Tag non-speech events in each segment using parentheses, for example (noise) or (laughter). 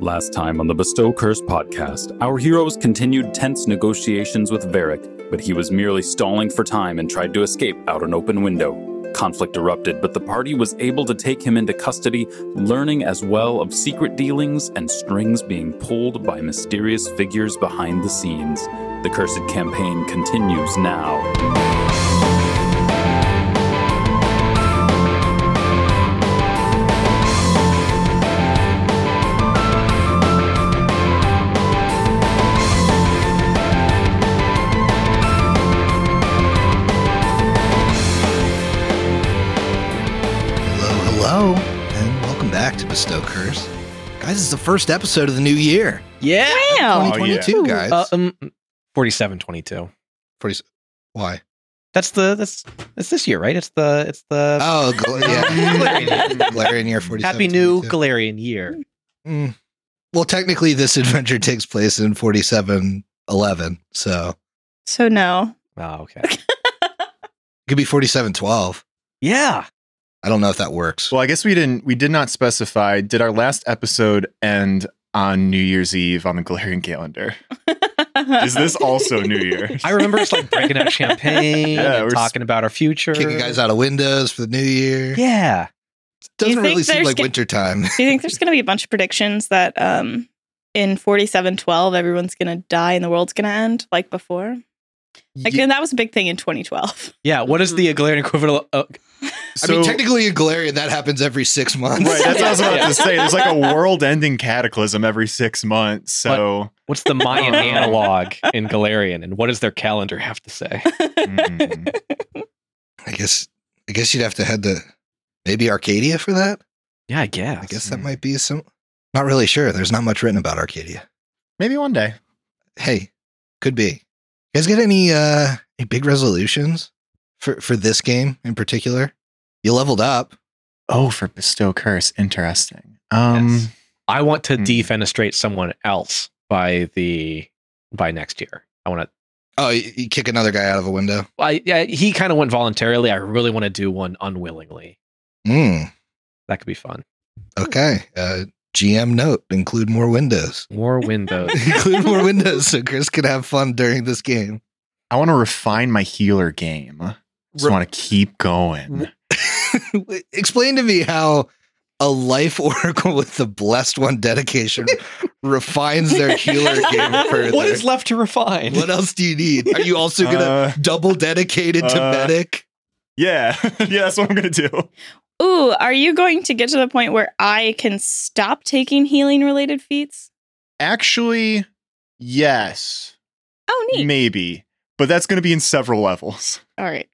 Last time on the Bestow Curse podcast, our heroes continued tense negotiations with Verrick, but he was merely stalling for time and tried to escape out an open window. Conflict erupted, but the party was able to take him into custody, learning as well of secret dealings and strings being pulled by mysterious figures behind the scenes. The Cursed campaign continues now. First episode of the new year. Yeah. Wow. 2022, guys. Uh, um, forty-seven twenty-two. 40, why? That's the that's that's this year, right? It's the it's the Oh, gl- (laughs) yeah. Golarion year 47. happy new Golarion year. Mm. Well, technically, this adventure takes place in 4711, so So no. Oh, okay. it (laughs) could be 4712. yeah. I don't know if that works. Well, I guess we didn't. We did not specify. Did our last episode end on New Year's Eve on the Golarion calendar? (laughs) Is this also New Year's? (laughs) I remember it's like breaking out champagne Yeah, we're talking about our future. Kicking guys out of windows for the new year. Yeah. It Doesn't really seem like get- winter time. Do you think there's (laughs) going to be a bunch of predictions that um, in 4712 everyone's going to die and the world's going to end like before? Like, Ye- and that was a big thing in 2012. Yeah. What is the Golarion equivalent? Of, I mean, technically in Golarion, that happens every six months. right. That's what I was about Yeah. to (laughs) say. There's like a world-ending cataclysm every six months. So what's the Mayan analog in Golarion, and what does their calendar have to say? mm, I guess I guess you'd have to head to maybe Arcadia for that. Yeah, I guess. I guess that might be some. Not really sure. There's not much written about Arcadia. maybe one day. Hey, could be. You guys get any uh any big resolutions for for this game in particular? You leveled up. Oh, for bestow curse. Interesting. Um. Yes. I want to Hmm. defenestrate someone else by the by next year. I want to. Oh, you, you kick another guy out of a window. I yeah, he kind of went voluntarily. I really want to do one unwillingly. Hmm. That could be fun. Okay. Uh, GM note: include more windows. (laughs) More windows. (laughs) include more windows so Chris can have fun during this game. I want to refine my healer game. Just Re- want to keep going. (laughs) Explain to me how a life (laughs) oracle with the blessed one dedication refines their healer (laughs) game further. what is left to refine? What else do you need? Are you also gonna Uh, double dedicated to uh, medic? yeah, yeah, that's what I'm gonna do. Ooh, are you going to get to the point where I can stop taking healing related feats? Actually, yes, Oh, neat. maybe, but that's gonna be in several levels. All right.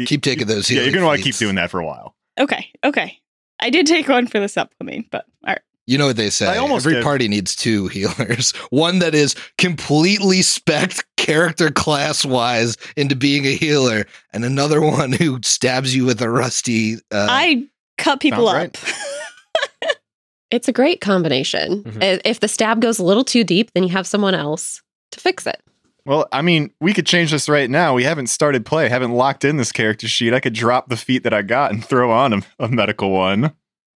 You- Keep taking those Yeah, you're gonna want to keep doing that for a while. Okay. Okay. I did take one for the supplement, but all right. You know what they say. I almost Every did. party needs two (laughs) healers. One that is completely spec character class wise into being a healer, and another one who stabs you with a rusty. Uh, I cut people up. right. (laughs) It's a great combination. Mhm. If the stab goes a little too deep, then you have someone else to fix it. Well, I mean, we could change this right now. We haven't started play, haven't locked in this character sheet. I could drop the feat that I got and throw on a, a medical one,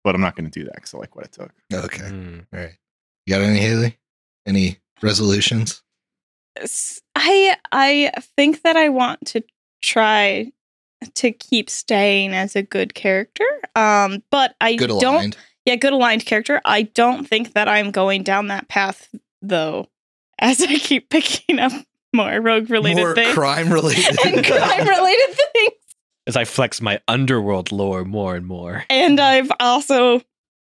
but I'm not going to do that because I like what I took. okay. Hmm. All right. You got any Haley? Any resolutions? I I think that I want to try to keep staying as a good character. Um, but I Good don't. Yeah, good aligned character. I don't think that I'm going down that path though. As I keep (laughs) picking up more rogue related More things crime related. (laughs) and crime related things, As I flex my underworld lore more and more. and I've also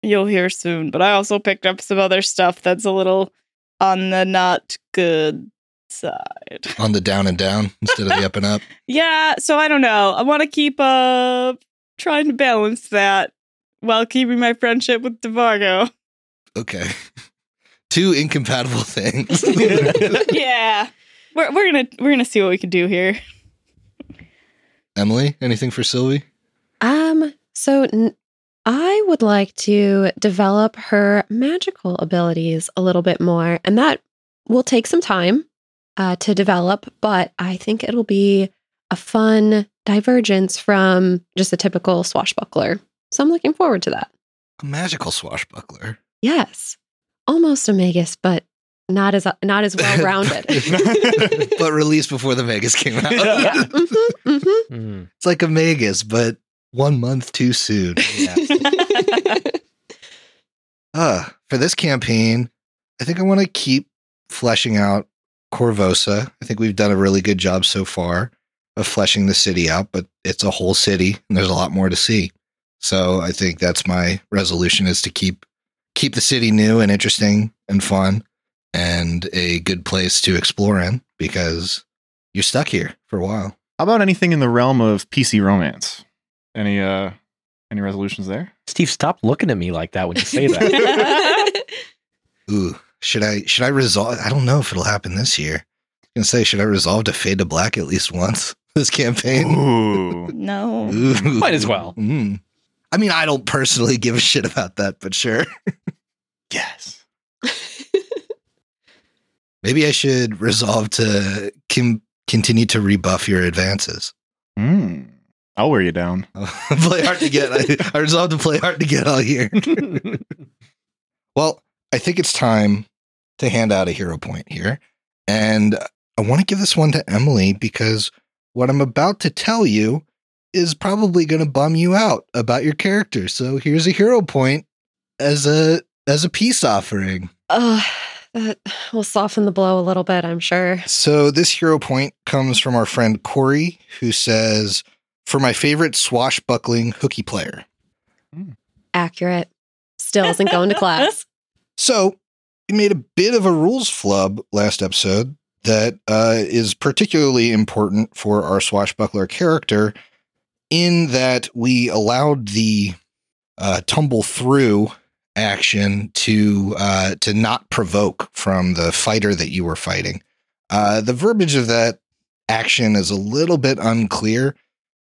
you'll hear soon, but I also picked up some other stuff that's a little on the not good side. on the down and down instead of the up and up. (laughs) Yeah, so I don't know. I want to keep uh trying to balance that while keeping my friendship with DeVargo. Okay. (laughs) Two incompatible things. yeah. We're we're going to we're going to see what we can do here. Emily, anything for Sylvie? Um, so n- I would like to develop her magical abilities a little bit more, and that will take some time uh, to develop, but I think it'll be a fun divergence from just a typical swashbuckler. So I'm looking forward to that. A magical swashbuckler. Yes. almost a magus, but not as not as well rounded. (laughs) (laughs) but released before the Vegas came out. yeah. Mhm, mhm. Mm, It's like a Magus, but one month too soon. yeah. (laughs) Uh, for this campaign, I think I want to keep fleshing out Korvosa. I think we've done a really good job so far of fleshing the city out, but it's a whole city and there's a lot more to see. So I think that's my resolution is to keep keep the city new and interesting and fun and a good place to explore in because you're stuck here for a while. How about anything in the realm of PC romance? Any uh any resolutions there? Steve, stop looking at me like that when you say that. (laughs) Ooh, should I should I resolve? I don't know if it'll happen this year. I was gonna say, should I resolve to fade to black at least once (laughs) this campaign? Ooh. no. Ooh. Might as well. Mm. I mean, I don't personally (laughs) give a shit about that, but sure. yes. Maybe I should resolve to com- continue to rebuff your advances. Hmm. I'll wear you down. (laughs) play hard to get. I, I resolve to play hard to get all (laughs) year. Well, I think it's time to hand out a hero point here. And I want to give this one to Emily because what I'm about to tell you is probably going to bum you out about your character. So here's a hero point as a as a peace offering. Uh, that will soften the blow a little bit, I'm sure. So this hero point comes from our friend Corey, who says, "For my favorite swashbuckling hooky player." Accurate. Still isn't going to class. (laughs) So we made a bit of a rules flub last episode that uh, is particularly important for our swashbuckler character, in that we allowed the uh, tumble through action to uh, to not provoke from the fighter that you were fighting. Uh, the verbiage of that action is a little bit unclear,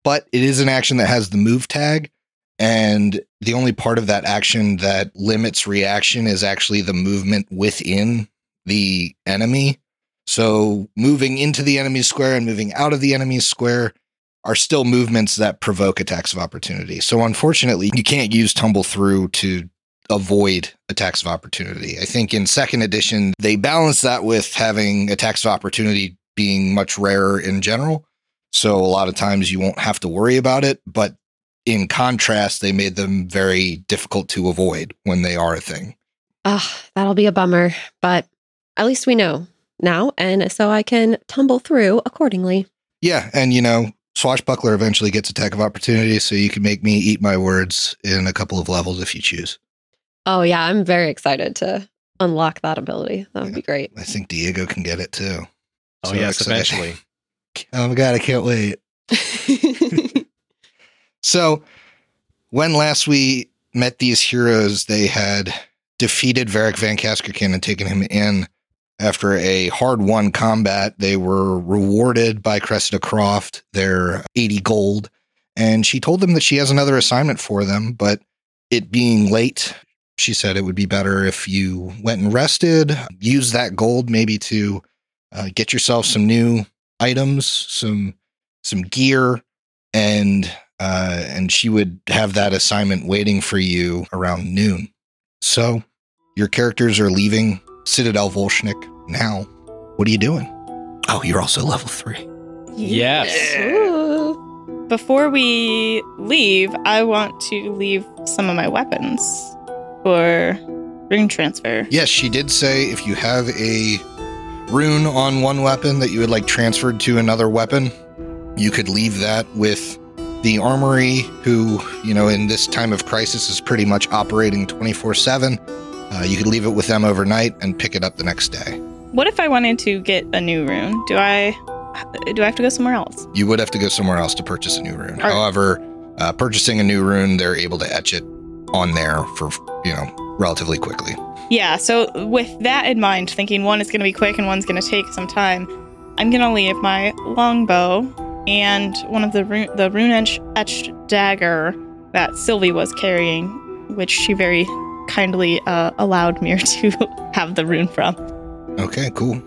but it is an action that has the move tag. And the only part of that action that limits reaction is actually the movement within the enemy. So moving into the enemy's square and moving out of the enemy's square are still movements that provoke attacks of opportunity. So unfortunately, you can't use tumble through to avoid attacks of opportunity. I think in second edition, they balance that with having attacks of opportunity being much rarer in general. So a lot of times you won't have to worry about it, but in contrast, they made them very difficult to avoid when they are a thing. Ugh, that'll be a bummer, but at least we know now, and so I can tumble through accordingly. Yeah, and you know, Swashbuckler eventually gets attack of opportunity, so you can make me eat my words in a couple of levels if you choose. Oh, yeah, I'm very excited to unlock that ability. That would be great. I think Diego can get it too. oh, So yes, excited. eventually. (laughs) Oh my god, I can't wait. (laughs) So, when last we met these heroes, they had defeated Verrick Van Kaskerkin and taken him in. After a hard won combat, they were rewarded by Cressida Croft their 80 gold. And she told them that she has another assignment for them, but it being late, she said it would be better if you went and rested, use that gold maybe to uh, get yourself some new items, some some gear, and uh, and she would have that assignment waiting for you around noon. So your characters are leaving Citadel Volshnik now. What are you doing? Oh, you're also level three. Yes. Ooh. Before we leave, I want to leave some of my weapons for rune transfer. Yes, she did say if you have a rune on one weapon that you would like transferred to another weapon, you could leave that with the armory, who, you know, in this time of crisis is pretty much operating 24 7. Uh, you could leave it with them overnight and pick it up the next day. What if I wanted to get a new rune? Do I do I have to go somewhere else? You would have to go somewhere else to purchase a new rune. However, uh, purchasing a new rune, they're able to etch it on there for, you know, relatively quickly. Yeah, so with that in mind, thinking one is going to be quick and one's going to take some time, I'm going to leave my longbow and one of the rune, the rune etched, etched dagger that Sylvie was carrying, which she very kindly uh, allowed me (laughs) to have the rune from. Okay, cool.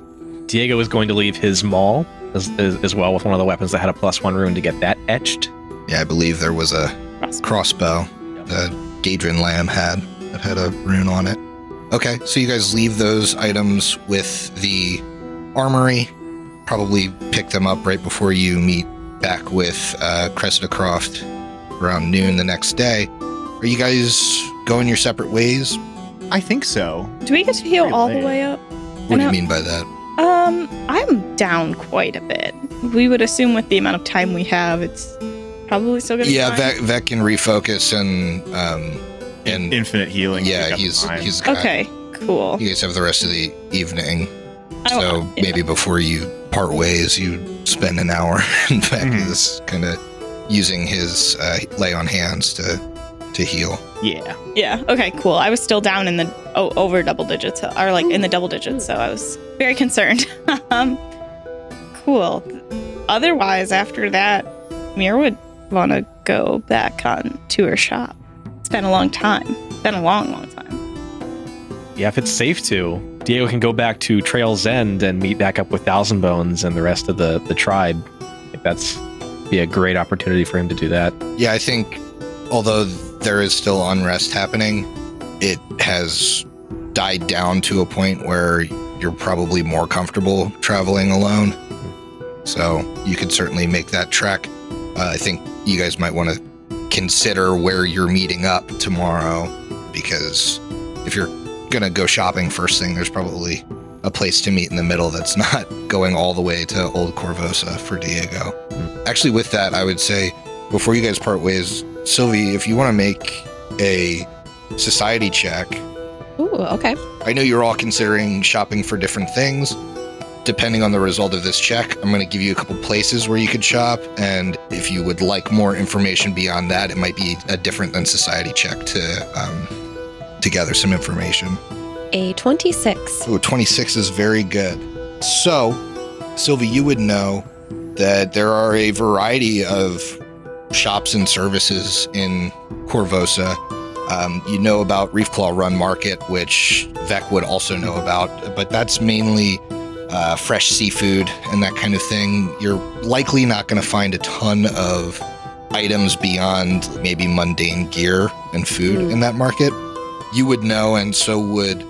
Diego is going to leave his maul as, as, as well with one of the weapons that had a plus one rune to get that etched. Yeah, I believe there was a Crossbow. crossbow that Gaedren Lamm had that had a rune on it. Okay, so you guys leave those items with the armory. Probably pick them up right before you meet back with uh, Cressida Croft around noon the next day. Are you guys going your separate ways? I think so. Do we get to heal Pretty all the way up? What do you mean by that? Um, I'm down quite a bit. We would assume with the amount of time we have, it's probably still gonna Yeah, be Vec, can refocus and um and Infinite healing. yeah, Pick he's time. he's got, Okay, cool. You guys have the rest of the evening, so want- yeah. maybe before you part ways, you spend an hour (laughs) in Vec Mhm. is kind of using his uh, lay on hands to to heal. yeah. Yeah. Okay. Cool. I was still down in the oh, over double digits, or like in the double digits, so I was very concerned. (laughs) um, cool. Otherwise, after that, Mir would want to go back on to her shop. It's been a long time. It's been a long, long time. Yeah, if it's safe to, Diego can go back to Trail's End and meet back up with Thousand Bones and the rest of the, the tribe. I that's be a great opportunity for him to do that. Yeah, I think although there is still unrest happening, it has died down to a point where you're probably more comfortable traveling alone. So you could certainly make that trek. Uh, I think you guys might want to consider where you're meeting up tomorrow because if you're going to go shopping first thing, there's probably a place to meet in the middle that's (laughs) not going all the way to Old Korvosa for Diego. Hmm. Actually, with that, I would say before you guys part ways, Sylvie, if you want to make a society check, Ooh, okay. I know you're all considering shopping for different things. Depending on the result of this check, I'm going to give you a couple places where you could shop. And if you would like more information beyond that, it might be a different than society check to um, to gather some information. A 26. Oh, 26 is very good. So, Sylvie, you would know that there are a variety of shops and services in Korvosa. Um, you know about Reef Claw Run Market, which Vec would also know about, but that's mainly uh, fresh seafood and that kind of thing. You're likely not going to find a ton of items beyond maybe mundane gear and food Mm. in that market. You would know, and so would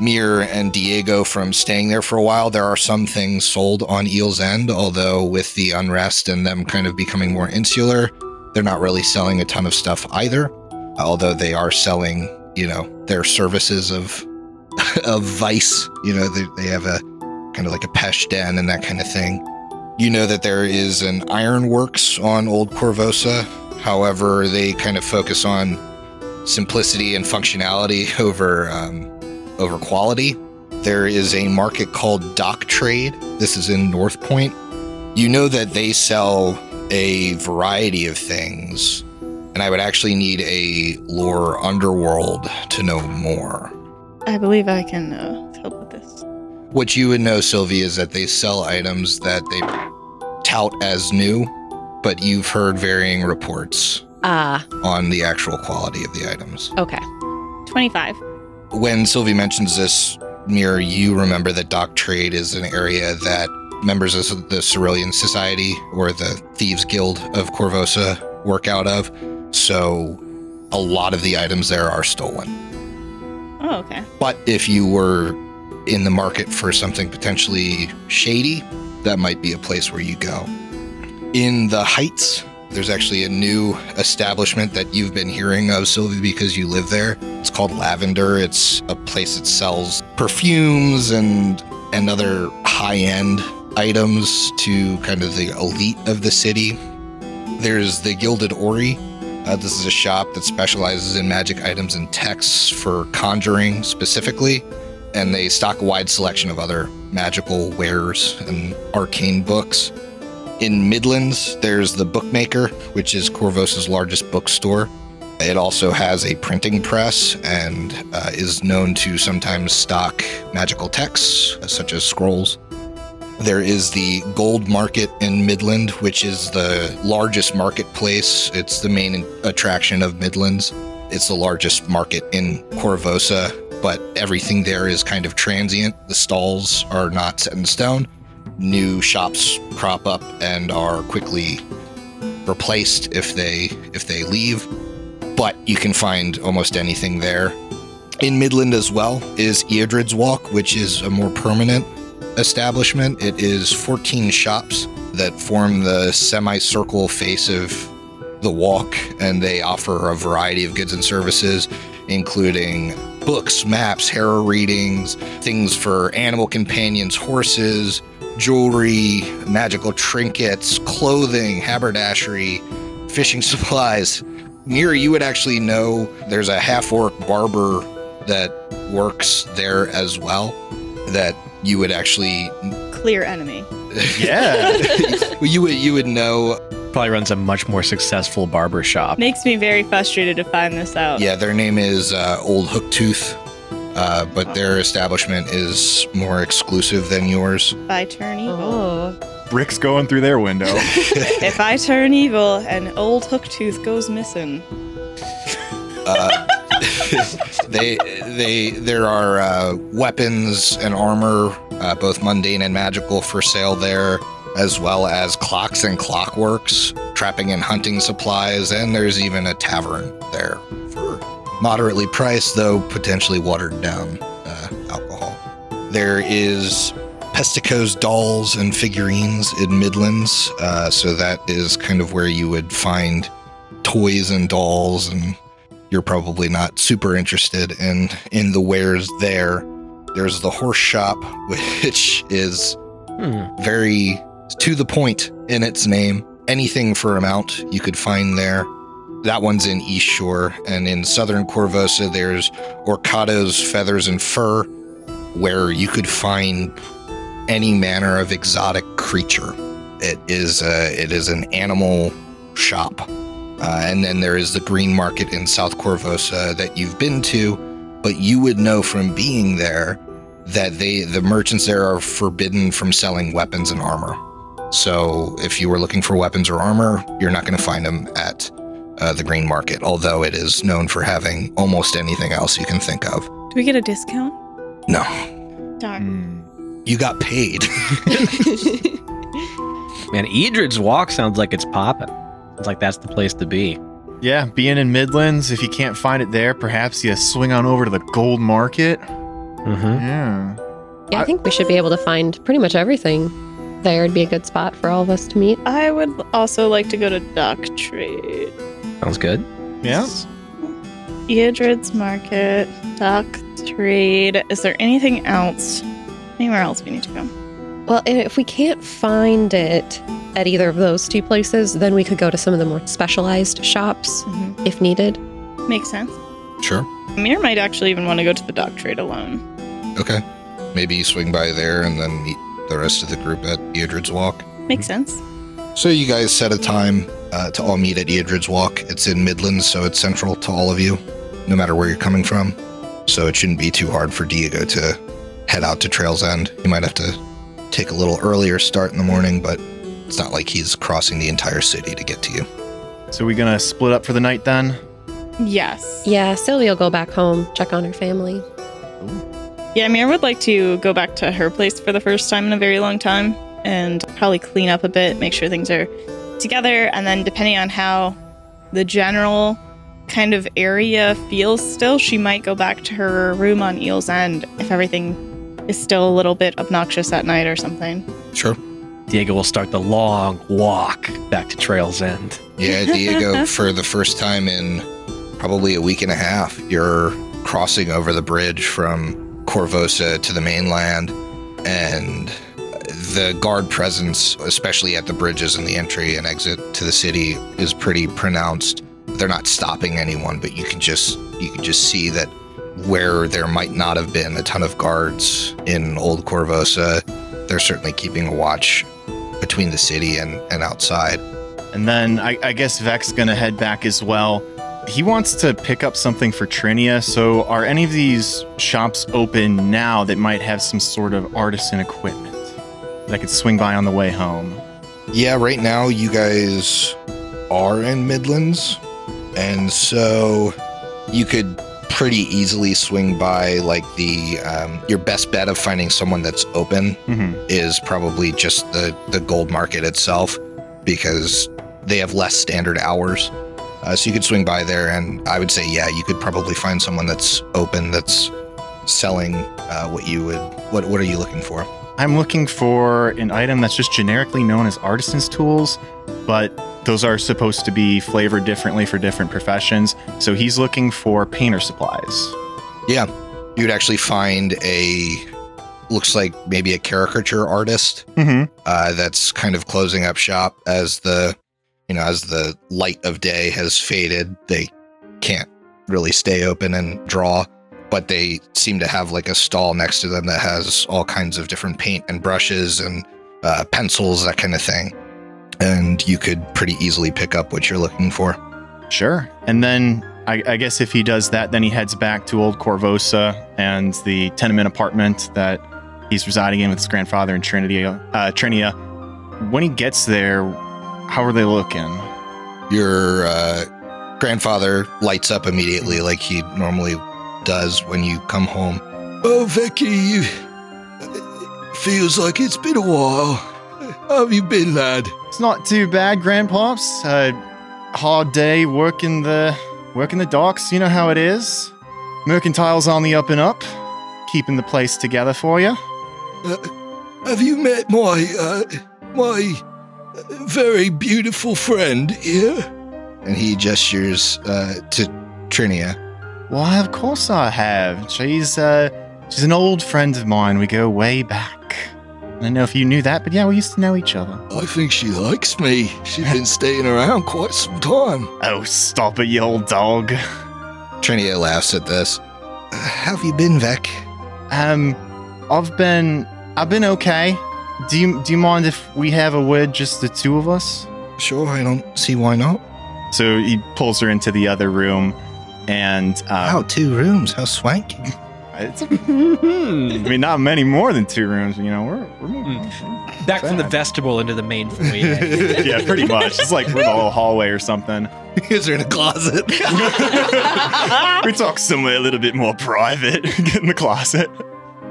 Mir and Diego from staying there for a while. There are some things sold on Eel's End, although with the unrest and them kind of becoming more insular, they're not really selling a ton of stuff either. Although they are selling, you know, their services of (laughs) of vice. You know, they, they have a kind of like a pesh den and that kind of thing. You know that there is an ironworks on Old Korvosa. However, they kind of focus on simplicity and functionality over um, over quality. There is a market called Dock Trade. This is in North Point. You know that they sell a variety of things, and I would actually need a lore underworld to know more. I believe I can uh. What you would know, Sylvie, is that they sell items that they tout as new, but you've heard varying reports Ah, on the actual quality of the items. okay. Twenty-five. when Sylvie mentions this, Mirror, you remember that Dock Trade is an area that members of the Cerulean Society or the Thieves Guild of Korvosa work out of. So a lot of the items there are stolen. Oh, okay. But if you were in the market for something potentially shady, that might be a place where you go. In the Heights, there's actually a new establishment that you've been hearing of, Sylvie, because you live there. It's called Lavender. It's a place that sells perfumes and and other high-end items to kind of the elite of the city. There's the Gilded Ori. Uh, this is a shop that specializes in magic items and texts for conjuring specifically, and they stock a wide selection of other magical wares and arcane books. In Midlands, there's the Bookmaker, which is Korvosa's largest bookstore. It also has a printing press and uh, is known to sometimes stock magical texts, such as scrolls. There is the Gold Market in Midland, which is the largest marketplace. It's the main attraction of Midlands. It's the largest market in Korvosa, but everything there is kind of transient. The stalls are not set in stone. New shops crop up and are quickly replaced if they if they leave. But you can find almost anything there. In Midland as well is Eodred's Walk, which is a more permanent establishment. It is 14 shops that form the semicircle face of the walk, and they offer a variety of goods and services, including books, maps, harrow readings, things for animal companions, horses, jewelry, magical trinkets, clothing, haberdashery, fishing (laughs) supplies. Mira, you would actually know there's a half orc barber that works there as well that you would actually Clear enemy. Yeah. (laughs) you would you would know Probably runs a much more successful barber shop. Makes me very frustrated to find this out. yeah their name is uh, old hooktooth uh, but their establishment is more exclusive than yours If I turn evil. Oh. Bricks going through their window. (laughs) If I turn evil and old Hooktooth goes missing. uh, (laughs) they they there are uh, weapons and armor uh, both mundane and magical for sale there as well as clocks and clockworks trapping and hunting supplies and there's even a tavern there for moderately priced though potentially watered down uh, alcohol there is Pestico's dolls and figurines in Midlands, uh, so that is kind of where you would find toys and dolls and you're probably not super interested in in the wares there. There's the horse shop, (laughs) which is Hmm. very to the point in its name. Anything for amount you could find there. That one's in East Shore, and in Southern Korvosa, there's Orcado's Feathers and Fur, where you could find any manner of exotic creature. It is a, it is an animal shop. Uh, and then there is the green market in South Korvosa that you've been to, but you would know from being there that they the merchants there are forbidden from selling weapons and armor. So if you were looking for weapons or armor, you're not going to find them at uh, the green market, although it is known for having almost anything else you can think of. Do we get a discount? No, Darn. Hmm. you got paid. (laughs) Man, Eodred's Walk sounds like it's popping. Sounds like that's the place to be. Yeah, being in Midlands, if you can't find it there, perhaps you swing on over to the gold market. Mm-hmm. Yeah. Yeah, I think we should be able to find pretty much everything there. It'd be a good spot for all of us to meet. I would also like to go to Dock Trade. Sounds good. Yeah. Eodred's Market, Dock Trade. Is there anything else? Anywhere else we need to go? Well, if we can't find it at either of those two places, then we could go to some of the more specialized shops Mhm. if needed. Makes sense. sure. Mir might actually even want to go to the Dock Trade alone. Okay. Maybe you swing by there and then meet the rest of the group at Eodred's Walk. Makes sense. So you guys set a time uh, to all meet at Eodred's Walk. It's in Midlands, so it's central to all of you, no matter where you're coming from. So it shouldn't be too hard for Diego to head out to Trail's End. He might have to take a little earlier start in the morning, but it's not like he's crossing the entire city to get to you. So we gonna split up for the night then? Yes. Yeah, Sylvia will go back home, check on her family. Yeah, Mir would like to go back to her place for the first time in a very long time and probably clean up a bit, make sure things are together, and then depending on how the general kind of area feels still, she might go back to her room on Eel's End if everything is still a little bit obnoxious at night or something. Sure. Diego will start the long walk back to Trail's End. Yeah, Diego, (laughs) for the first time in probably a week and a half, you're crossing over the bridge from Korvosa to the mainland, and the guard presence, especially at the bridges and the entry and exit to the city, is pretty pronounced. They're not stopping anyone, but you can just you can just see that where there might not have been a ton of guards in Old Korvosa, they're certainly keeping a watch between the city and, and outside. And then I, I guess Vec's gonna head back as well. He wants to pick up something for Trinia. So, are any of these shops open now that might have some sort of artisan equipment that I could swing by on the way home? Yeah, right now you guys are in Midlands, and so you could pretty easily swing by like the um, your best bet of finding someone that's open Mm-hmm. is probably just the the gold market itself because they have less standard hours Uh, so you could swing by there, and I would say, yeah, you could probably find someone that's open that's selling uh, what you would. What What are you looking for? I'm looking for an item that's just generically known as artisan's tools, but those are supposed to be flavored differently for different professions. So he's looking for painter supplies. Yeah, you'd actually find a looks like maybe a caricature artist Mm-hmm. uh, that's kind of closing up shop as the you know as the light of day has faded. They can't really stay open and draw, but they seem to have like a stall next to them that has all kinds of different paint and brushes and uh, pencils, that kind of thing. And you could pretty easily pick up what you're looking for. Sure. And then I, I guess if he does that, then he heads back to Old Korvosa and the tenement apartment that he's residing in with his grandfather and Trinity, uh, Trinia. When he gets there, how are they looking? Your uh, grandfather lights up immediately, like he normally does when you come home. Oh, Vicky, you, feels like it's been a while. How have you been, lad? It's not too bad, Grandpops. Uh, hard day working the working the docks. You know how it is. Mercantile's on the up and up, keeping the place together for you. Uh, have you met my uh, my very beautiful friend here? And he gestures uh, to Trinia. Why, of course I have. She's uh, she's an old friend of mine. We go way back. I don't know if you knew that, but yeah, we used to know each other. I think she likes me. She's been staying around quite some time. Oh, stop it, you old dog. Trinia laughs at this. how have you been, Vec? Um, I've been I've been okay. Do you do you mind if we have a word, just the two of us? Sure, I don't see why not. So he pulls her into the other room, and um, Wow, two rooms. How swanky. it's, (laughs) I mean, not many more than two rooms. You know, we're, we're moving. Back from the vestibule into the main foyer. (laughs) yeah, pretty much. It's like we're in a little hallway or something. Is there in a closet? (laughs) we talk somewhere a little bit more private. Get in the closet.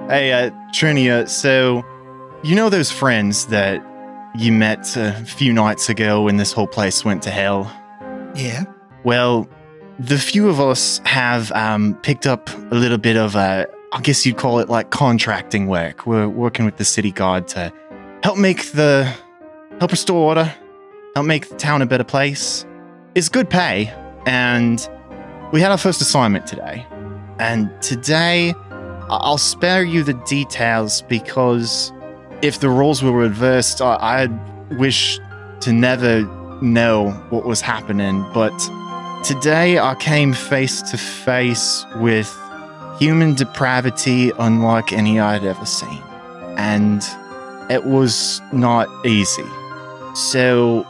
Hey, uh, Trinia, so you know those friends that you met a few nights ago when this whole place went to hell? yeah. Well, the few of us have um, picked up a little bit of, uh, I guess you'd call it like contracting work. We're working with the city guard to help make the, help restore order, help make the town a better place. It's good pay, and we had our first assignment today. And today, I'll spare you the details because if the roles were reversed, I- I'd wish to never know what was happening, but today I came face to face with human depravity unlike any I'd ever seen. And it was not easy. So,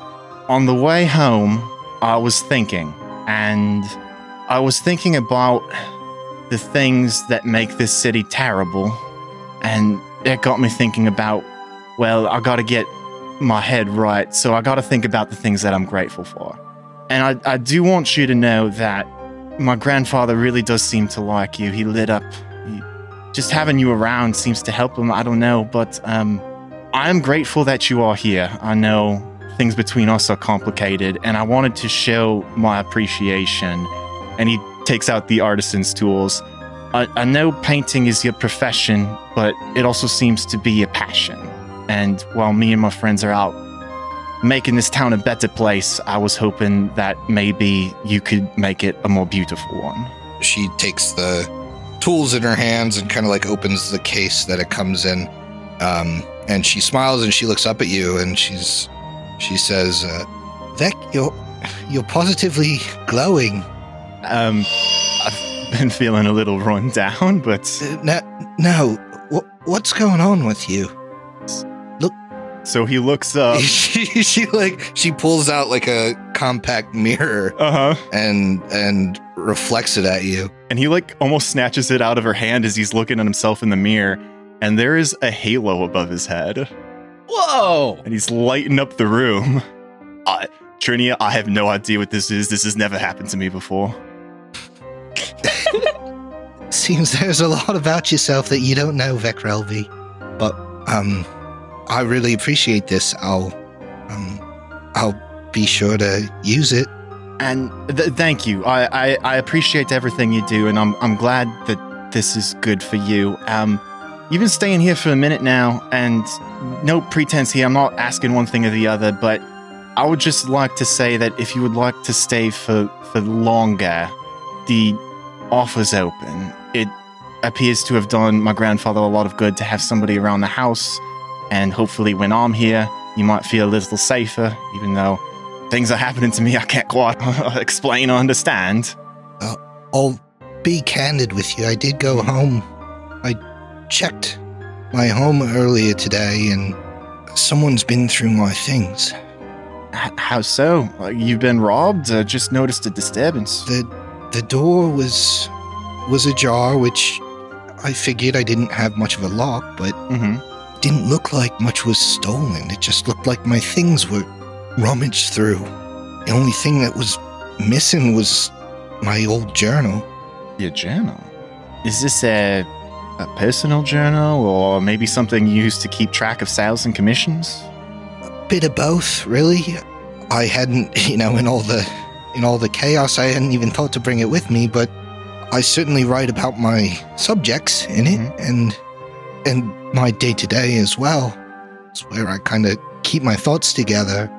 on the way home, I was thinking, and I was thinking about the things that make this city terrible, and it got me thinking about, well, I gotta get my head right, so I gotta think about the things that I'm grateful for. And I, I do want you to know that my grandfather really does seem to like you. He lit up. He, just having you around seems to help him. I don't know, but um, I am grateful that you are here. I know things between us are complicated, and I wanted to show my appreciation. And he takes out the artisan's tools. I, I know painting is your profession, but it also seems to be a passion. And while me and my friends are out making this town a better place, I was hoping that maybe you could make it a more beautiful one. She takes the tools in her hands and kind of like opens the case that it comes in. Um, and she smiles and she looks up at you and she's she says, uh, Vec, you're you're positively glowing. Um, I've (laughs) been feeling a little run down, but Uh, no, no, what, what's going on with you? Look. so he looks up. (laughs) she, she like she pulls out like a compact mirror Uh huh. and and reflects it at you. And he like almost snatches it out of her hand as he's looking at himself in the mirror. And there is a halo above his head. Whoa! and he's lighting up the room. (laughs) I, Trinia, I have no idea what this is. This has never happened to me before. (laughs) Seems there's a lot about yourself that you don't know, Vecrelvi. But um I really appreciate this. I'll um I'll be sure to use it. And th- thank you. I, I I appreciate everything you do, and I'm I'm glad that this is good for you. Um, you've been staying here for a minute now, and no pretense here. I'm not asking one thing or the other, but I would just like to say that if you would like to stay for for longer, the offer's open. It appears to have done my grandfather a lot of good to have somebody around the house, and hopefully, when I'm here, you might feel a little safer, even though things are happening to me I can't quite (laughs) explain or understand. I'll be candid with you. I did go home. I checked my home earlier today, and someone's been through my things. H- how so? Uh, You've been robbed? Uh, just noticed a disturbance. the The door was was ajar, which I figured I didn't have much of a lock, but hmm didn't look like much was stolen. It just looked like my things were rummaged through. The only thing that was missing was my old journal. Your journal? Is this a, a personal journal or maybe something used to keep track of sales and commissions? A bit of both, really. I hadn't, (laughs) you know, in all the in all the chaos, I hadn't even thought to bring it with me, but I certainly write about my subjects in it and and my day to day as well. It's where I kind of keep my thoughts together.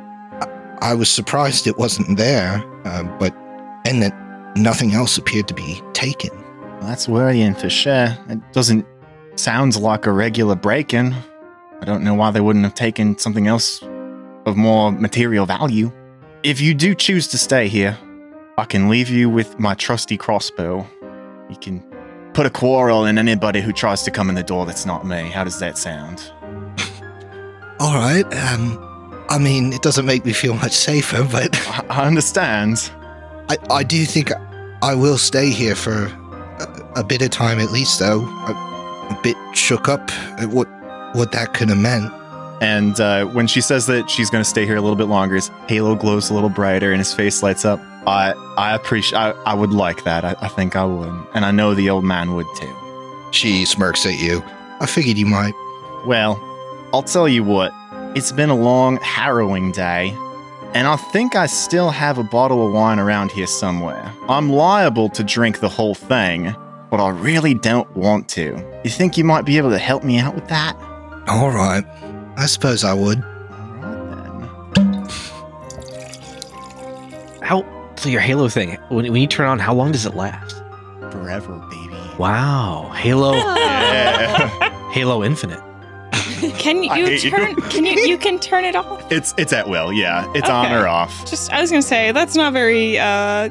I, I was surprised it wasn't there, uh, but and that nothing else appeared to be taken. Well, that's worrying for sure. It doesn't sounds like a regular break-in. I don't know why they wouldn't have taken something else of more material value. If you do choose to stay here, I can leave you with my trusty crossbow. You can put a quarrel in anybody who tries to come in the door that's not me. How does that sound? (laughs) All right. Um, I mean, it doesn't make me feel much safer, but (laughs) I, I understand. I, I do think I will stay here for a, a bit of time at least, though. I'm a bit shook up at what what that could have meant. And uh, when she says that she's going to stay here a little bit longer, his halo glows a little brighter and his face lights up. I I appreciate. I, I would like that. I, I think I would, and I know the old man would too. She smirks at you. I figured you might. Well, I'll tell you what. It's been a long, harrowing day, and I think I still have a bottle of wine around here somewhere. I'm liable to drink the whole thing, but I really don't want to. You think you might be able to help me out with that? All right. I suppose I would. How so your Halo thing? When, when you turn on, how long does it last? Forever, baby. Wow, Halo, (laughs) Yeah. Halo Infinite. can (laughs) I you hate you. turn? Can you? You can turn it off. It's it's at will, yeah. It's on Okay. or off. Just, I was gonna say that's not very uh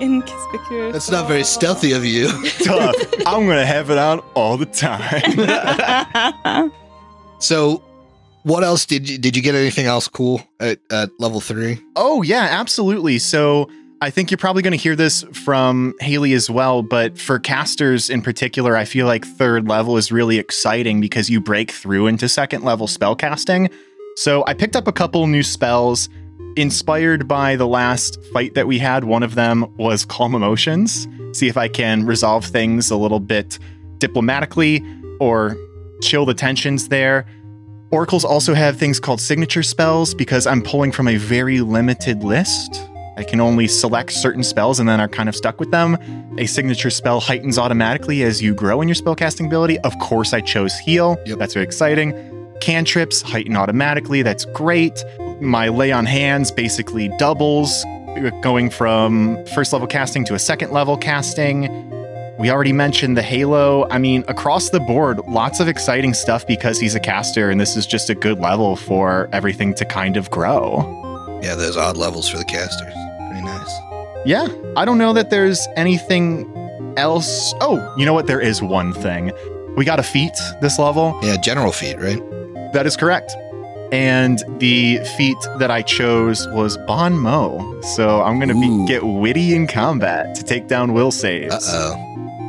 inconspicuous. That's not very stealthy of you. (laughs) Tough. I'm gonna have it on all the time. so, what else did you did you get anything else cool at, at level three? oh yeah, absolutely. So I think you're probably gonna hear this from Haley as well, but for casters in particular, I feel like third level is really exciting because you break through into second level spell casting. So I picked up a couple new spells inspired by the last fight that we had. One of them was calm emotions. See if I can resolve things a little bit diplomatically or chill the tensions there. Oracles also have things called signature spells because I'm pulling from a very limited list. I can only select certain spells and then are kind of stuck with them. A signature spell heightens automatically as you grow in your spellcasting ability. Of course, I chose heal. Yep. That's very exciting. Cantrips heighten automatically. That's great. My lay on hands basically doubles, going from first level casting to a second level casting. We already mentioned the Halo. I mean, across the board, lots of exciting stuff because he's a caster, and this is just a good level for everything to kind of grow. Yeah, those odd levels for the casters. Pretty nice. Yeah, I don't know that there's anything else. Oh, you know what? There is one thing. We got a feat this level. Yeah, general feat, right? That is correct. And the feat that I chose was Bon Mot. So I'm gonna be, get witty in combat to take down will saves. Uh oh.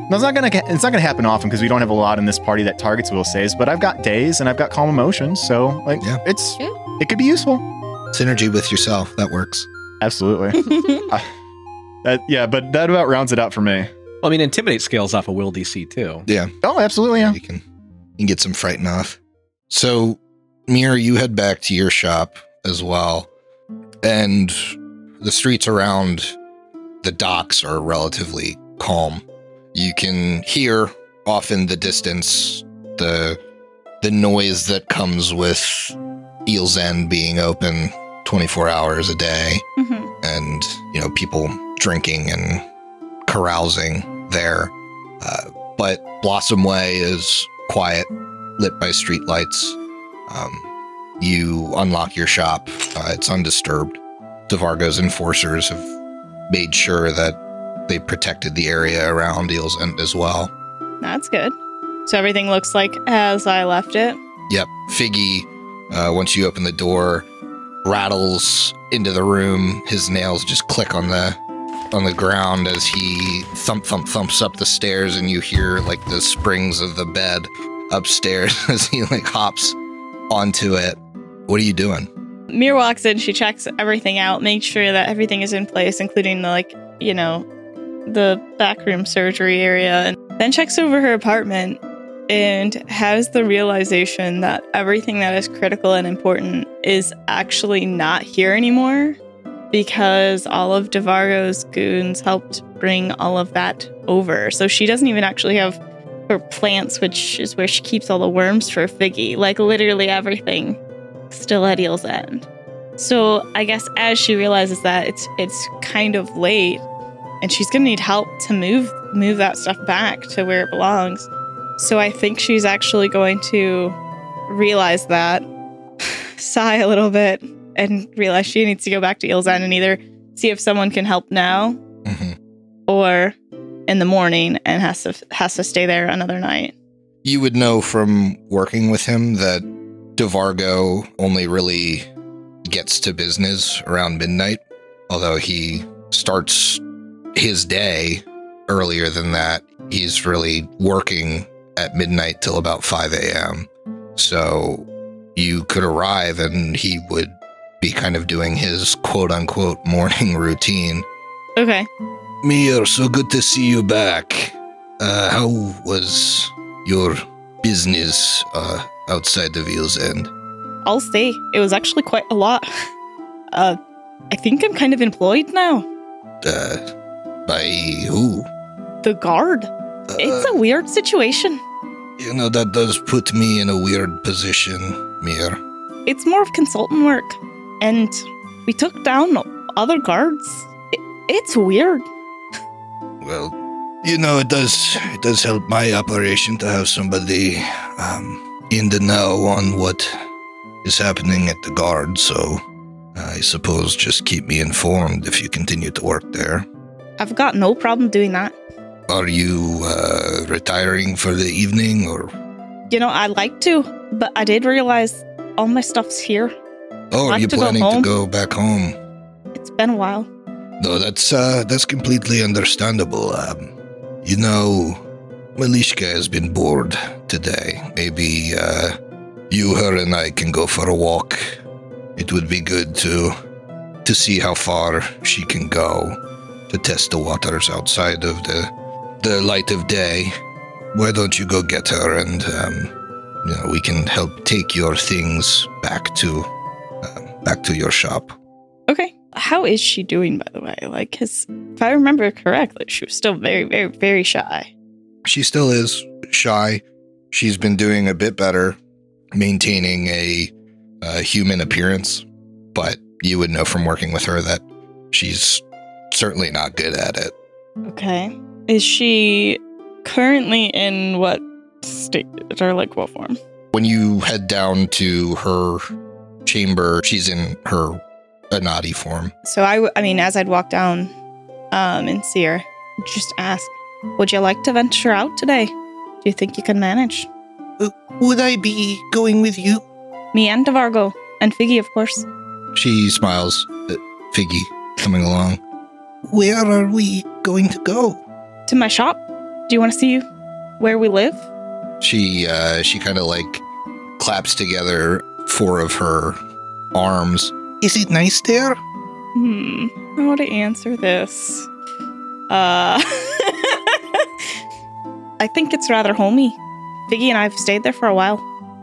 Now, it's not gonna it's not gonna happen often because we don't have a lot in this party that targets will saves. But I've got daze and I've got calm emotions, so like Yeah. it's Yeah. it could be useful. Synergy with yourself. That works. Absolutely. (laughs) That, yeah, but that about rounds it out for me. Well, I mean, intimidate scales off a will DC too. Yeah. Oh, absolutely. Yeah. You can you can get some frighten off. So, Mir, you head back to your shop as well, and the streets around the docks are relatively calm. You can hear off in the distance the the noise that comes with Eel's End being open 24 hours a day hmm and you know people drinking and carousing there. Uh, but Blossom Way is quiet, lit by streetlights. Um, you unlock your shop; uh, it's undisturbed. Devargo's enforcers have made sure that they protected the area around Eel's End as well. That's good. So everything looks like as I left it. Yep, Figgy. Uh, once you open the door, rattles into the room. His nails just click on the on the ground as he thump thump thumps up the stairs, and you hear like the springs of the bed upstairs (laughs) as he like hops onto it. What are you doing? Mir walks in, she checks everything out, makes sure that everything is in place, including the like, you know, the backroom surgery area, and then checks over her apartment and has the realization that everything that is critical and important is actually not here anymore because all of Devargo's goons helped bring all of that over. So she doesn't even actually have her plants, which is where she keeps all the worms for Figgy. Like literally everything still at Eel's End. So I guess as she realizes that it's it's kind of late and she's gonna need help to move move that stuff back to where it belongs. So I think she's actually going to realize that, (sighs) sigh a little bit, and realize she needs to go back to End and either see if someone can help now hmm or in the morning and has to has to stay there another night. You would know from working with him that DeVargo only really gets to business around midnight, although he starts his day earlier than that. He's really working at midnight till about 5 a.m. So you could arrive and he would be kind of doing his quote unquote (laughs) morning routine. Okay. Mir, so good to see you back. Uh, how was your business uh, outside the Eel's End? I'll say it was actually quite a lot. Uh, I think I'm kind of employed now. Uh, by who? The guard. Uh, It's a weird situation. you know, that does put me in a weird position, Mir. It's more of consultant work, and we took down other guards. It's weird. Well, you know, it does it does help my operation to have somebody um, in the know on what is happening at the guard. So I suppose just keep me informed if you continue to work there. I've got no problem doing that. Are you uh, retiring for the evening, or You know, I'd like to, but I did realize all my stuff's here. oh, are you to planning home? to go back home? It's been a while. No, that's uh, that's completely understandable. Um, you know, Melishka has been bored today. Maybe uh, you, her, and I can go for a walk. It would be good to to see how far she can go to test the waters outside of the the light of day. Why don't you go get her and um, you know we can help take your things back to uh, back to your shop. Okay. How is she doing, by the way? Like, because if I remember correctly, she was still very, very, very shy. she still is shy. She's been doing a bit better maintaining a, uh human appearance, but you would know from working with her that she's certainly not good at it. Okay. Is she currently in what state or like what form? When you head down to her chamber, she's in her Anadi form. So I, w- I mean, as I'd walk down um, and see her, just ask, would you like to venture out today? Do you think you can manage? Would I be going with you? Me and Devargo and Figgy, of course. She smiles at Figgy coming along. Where are we going to go? To my shop. Do you want to see where we live? She uh she kind of like claps together four of her arms. Is it nice there? Hmm. How to answer this? Uh. (laughs) I think it's rather homey. Figgy and I have stayed there for a while.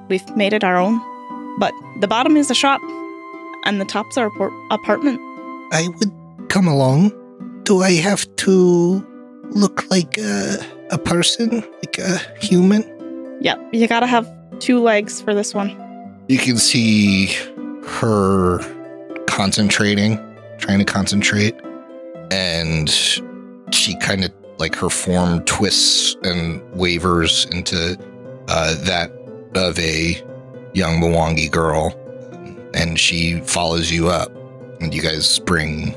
We've made it our own. But the bottom is a shop, and the top's our apor- apartment. I would come along. Do I have to look like a, a person, like a human? Yep, you gotta have two legs for this one. You can see her concentrating, trying to concentrate, and she kind of like her form twists and wavers into uh, that of a young Mwangi girl, and she follows you up, and you guys bring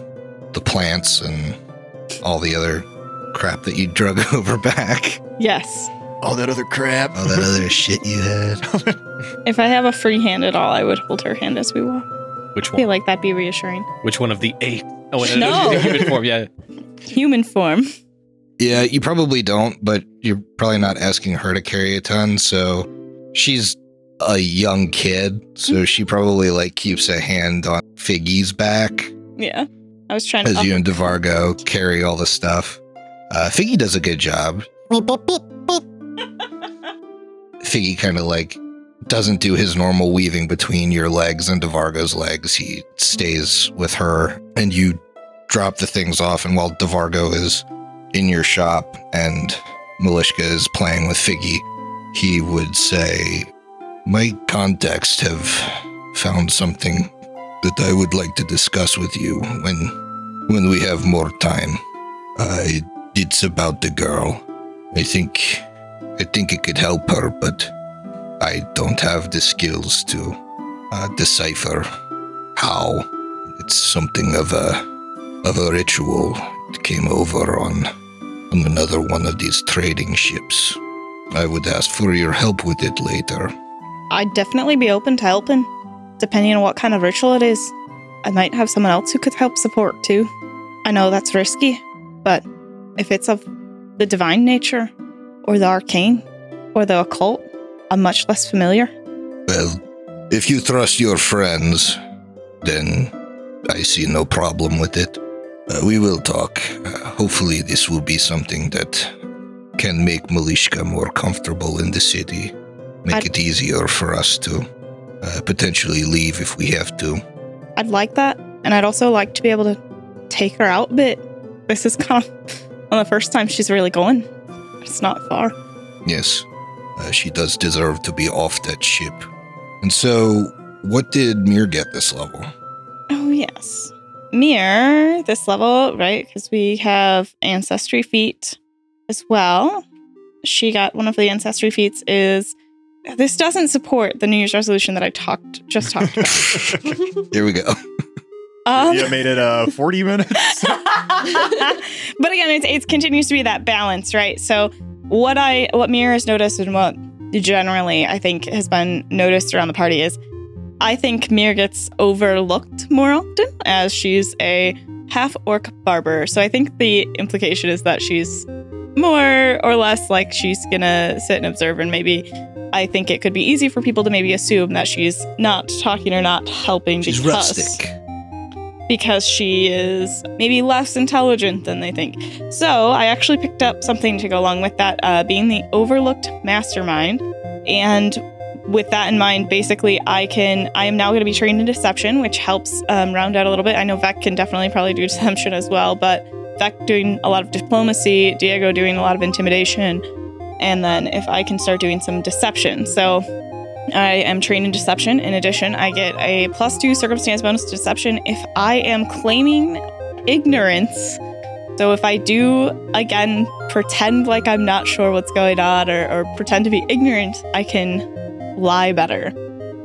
the plants and all the other crap that you drug (laughs) over back, Yes. All that other crap. all that other (laughs) shit you had. If I have a free hand at all, I would hold her hand as we walk. Which I feel like that'd be reassuring. Which one of the eight? Oh, wait, No. the (laughs) human form. Yeah. Human form. Yeah, you probably don't, but you're probably not asking her to carry a ton. So she's a young kid, so mm-hmm. she probably like keeps a hand on Figgy's back Yeah. I was trying to. as you and DeVargo carry all the stuff. Uh, Figgy does a good job. (laughs) Figgy kind of like doesn't do his normal weaving between your legs and DeVargo's legs. He stays with her, and you drop the things off. And while DeVargo is in your shop and Malishka is playing with Figgy, he would say, My contacts have found something that I would like to discuss with you when when we have more time. It's about the girl. I think I think it could help her, but I don't have the skills to uh, decipher how. It's something of a of a ritual. It came over on on another one of these trading ships. I would ask for your help with it later. I'd definitely be open to helping, depending on what kind of ritual it is. I might have someone else who could help support too. I know that's risky, but if it's of the divine nature, or the arcane, or the occult, I'm much less familiar. Well, if you trust your friends, then I see no problem with it. Uh, we will talk. Uh, hopefully, this will be something that can make Malishka more comfortable in the city, make I'd- it easier for us to uh, potentially leave if we have to. I'd like that, and I'd also like to be able to take her out but. This is kind of (laughs) of the first time she's really going. It's not far. Yes, uh, she does deserve to be off that ship. And so, what did Mir get this level? Oh, yes. Mir, this level, right? Because we have ancestry feat as well. She got one of the ancestry feats is this doesn't support the New Year's resolution that I talked just talked about. (laughs) Here we go. Um, you made it uh 40 minutes. (laughs) but again, it, it continues to be that balance, right? So what I what Mir has noticed and what generally I think has been noticed around the party is I think Mir gets overlooked more often as she's a half orc barber. So I think the implication is that she's more or less like she's gonna sit and observe and maybe I think it could be easy for people to maybe assume that she's not talking or not helping She's because rustic. because she is maybe less intelligent than they think. So I actually picked up something to go along with that, uh, being the overlooked mastermind. And with that in mind, basically, I can I am now going to be trained in deception, which helps um, round out a little bit. I know Vec can definitely probably do (laughs) deception as well, but Vec doing a lot of diplomacy, Diego doing a lot of intimidation, and then if I can start doing some deception, so. I am trained in deception. In addition, I get a plus two circumstance bonus to deception if I am claiming ignorance. So if I do, again, pretend like I'm not sure what's going on or, or pretend to be ignorant, I can lie better.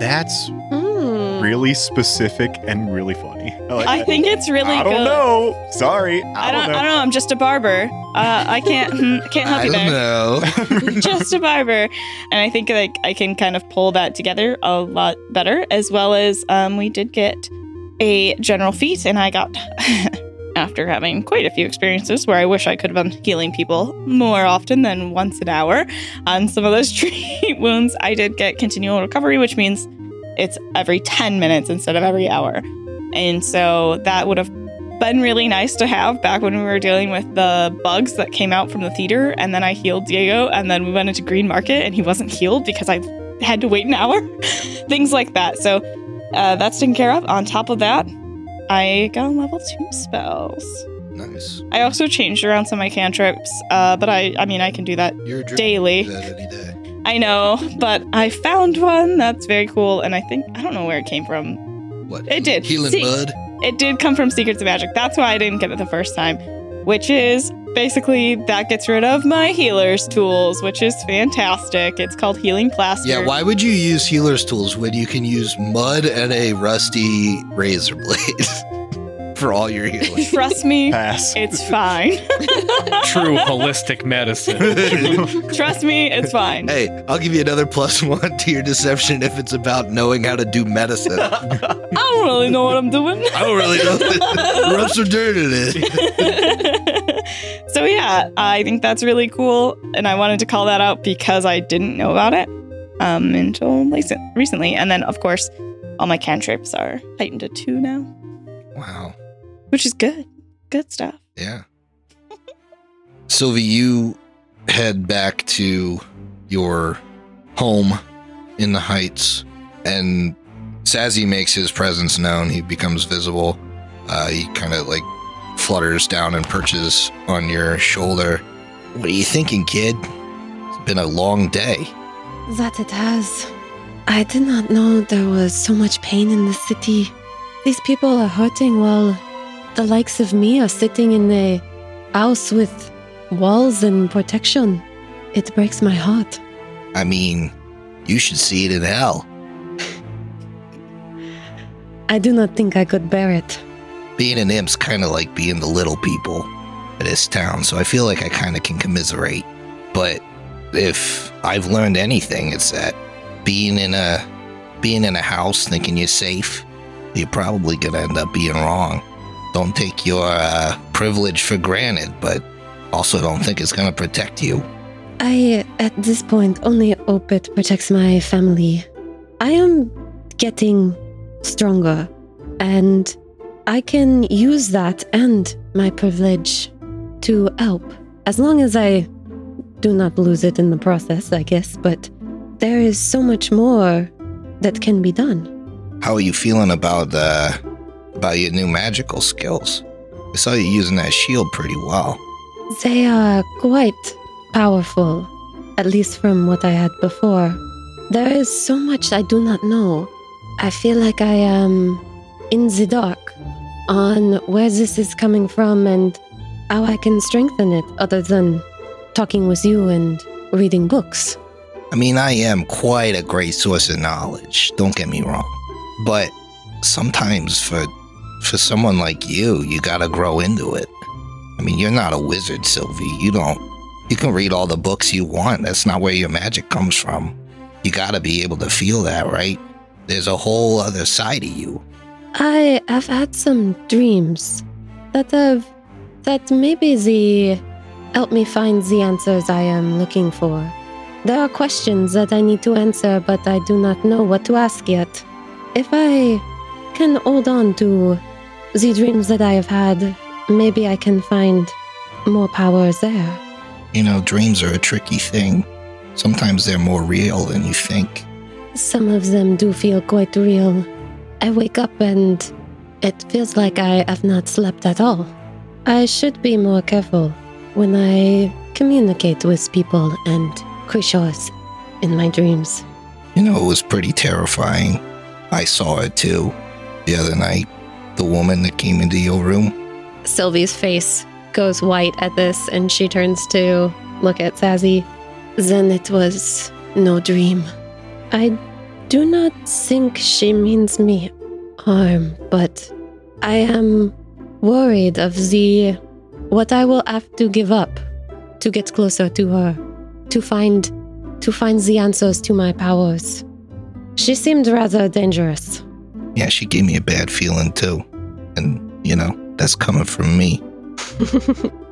That's Hmm. really specific and really funny. I, like I think it's really I good. don't know. Sorry. I, I don't, I don't know. I'm just a barber. Uh, I can't hmm, (laughs) can't help I you don't there. know. (laughs) (laughs) just a barber and i think like i can kind of pull that together a lot better as well as um, we did get a general feat and i got after having quite a few experiences where i wish i could have been healing people more often than once an hour on some of those treat wounds i did get continual recovery which means it's every 10 minutes instead of every hour and so that would have been really nice to have back when we were dealing with the bugs that came out from the theater. And then I healed Diego, and then we went into Green Market, and he wasn't healed because I had to wait an hour. (laughs) Things like that. So uh, that's taken care of. On top of that, I got on level two spells. Nice. I also changed around some of my cantrips, uh, but I I mean I can do that You're daily. Do that any day. I know, but I found one that's very cool, and I think I don't know where it came from. What? It did. Healing See- mud. It did come from Secrets of Magic. That's why I didn't get it the first time, which is basically that gets rid of my healer's tools, which is fantastic. It's called Healing Plaster. Yeah, why would you use healer's tools when you can use mud and a rusty razor blade (laughs) for all your healing? Trust me, Pass. it's fine. (laughs) True holistic medicine. Trust me, it's fine. hey, I'll give you another plus one to your deception if it's about knowing how to do medicine. I I don't really know what I'm doing. I don't really know. Rub some dirt in it. so yeah, I think that's really cool, and I wanted to call that out because I didn't know about it um, until recently. And then, of course, all my cantrips are heightened to two now, Wow. Which is good. Good stuff. Yeah. Sylvie, you head back to your home in the Heights, and Sazzy makes his presence known. He becomes visible. Uh, he kind of like flutters down and perches on your shoulder. What are you thinking, kid? It's been a long day. That it has. I did not know there was so much pain in the city. These people are hurting while the likes of me are sitting in a house with walls and protection. It breaks my heart. I mean, you should see it in hell. I do not think I could bear it. Being an imp's kind of like being the little people of this town, so I feel like I kind of can commiserate. But if I've learned anything, it's that being in a being in a house thinking you're safe, you're probably gonna end up being wrong. Don't take your uh, privilege for granted, but also don't think it's gonna protect you. I, at this point, only hope it protects my family. I am getting stronger, and I can use that and my privilege to help. As long as I do not lose it in the process, I guess, but there is so much more that can be done. How are you feeling about uh, about your new magical skills? I saw you using that shield pretty well. They are quite powerful, at least from what I had before. There is so much I do not know. I feel like I am in the dark on where this is coming from and how I can strengthen it other than talking with you and reading books. I mean, I am quite a great source of knowledge. Don't get me wrong, but sometimes for for someone like you, you gotta grow into it. I mean, you're not a wizard, Sylvie. You don't. You can read all the books you want. That's not where your magic comes from. You gotta be able to feel that, right? There's a whole other side of you. I have had some dreams that have that maybe the help me find the answers I am looking for. There are questions that I need to answer, but I do not know what to ask yet. If I can hold on to the dreams that I have had, maybe I can find more powers there. You know, dreams are a tricky thing. Sometimes they're more real than you think. Some of them do feel quite real. I wake up and it feels like I have not slept at all. I should be more careful when I communicate with people and creatures in my dreams. You know, it was pretty terrifying. I saw it too the other night. The woman that came into your room. Sylvie's face goes white at this and she turns to look at Sassy. Then it was no dream. I do not think she means me harm, but I am worried of the what I will have to give up to get closer to her, to find to find the answers to my powers. She seemed rather dangerous. Yeah, she gave me a bad feeling too. And, you know, that's coming from me. (laughs)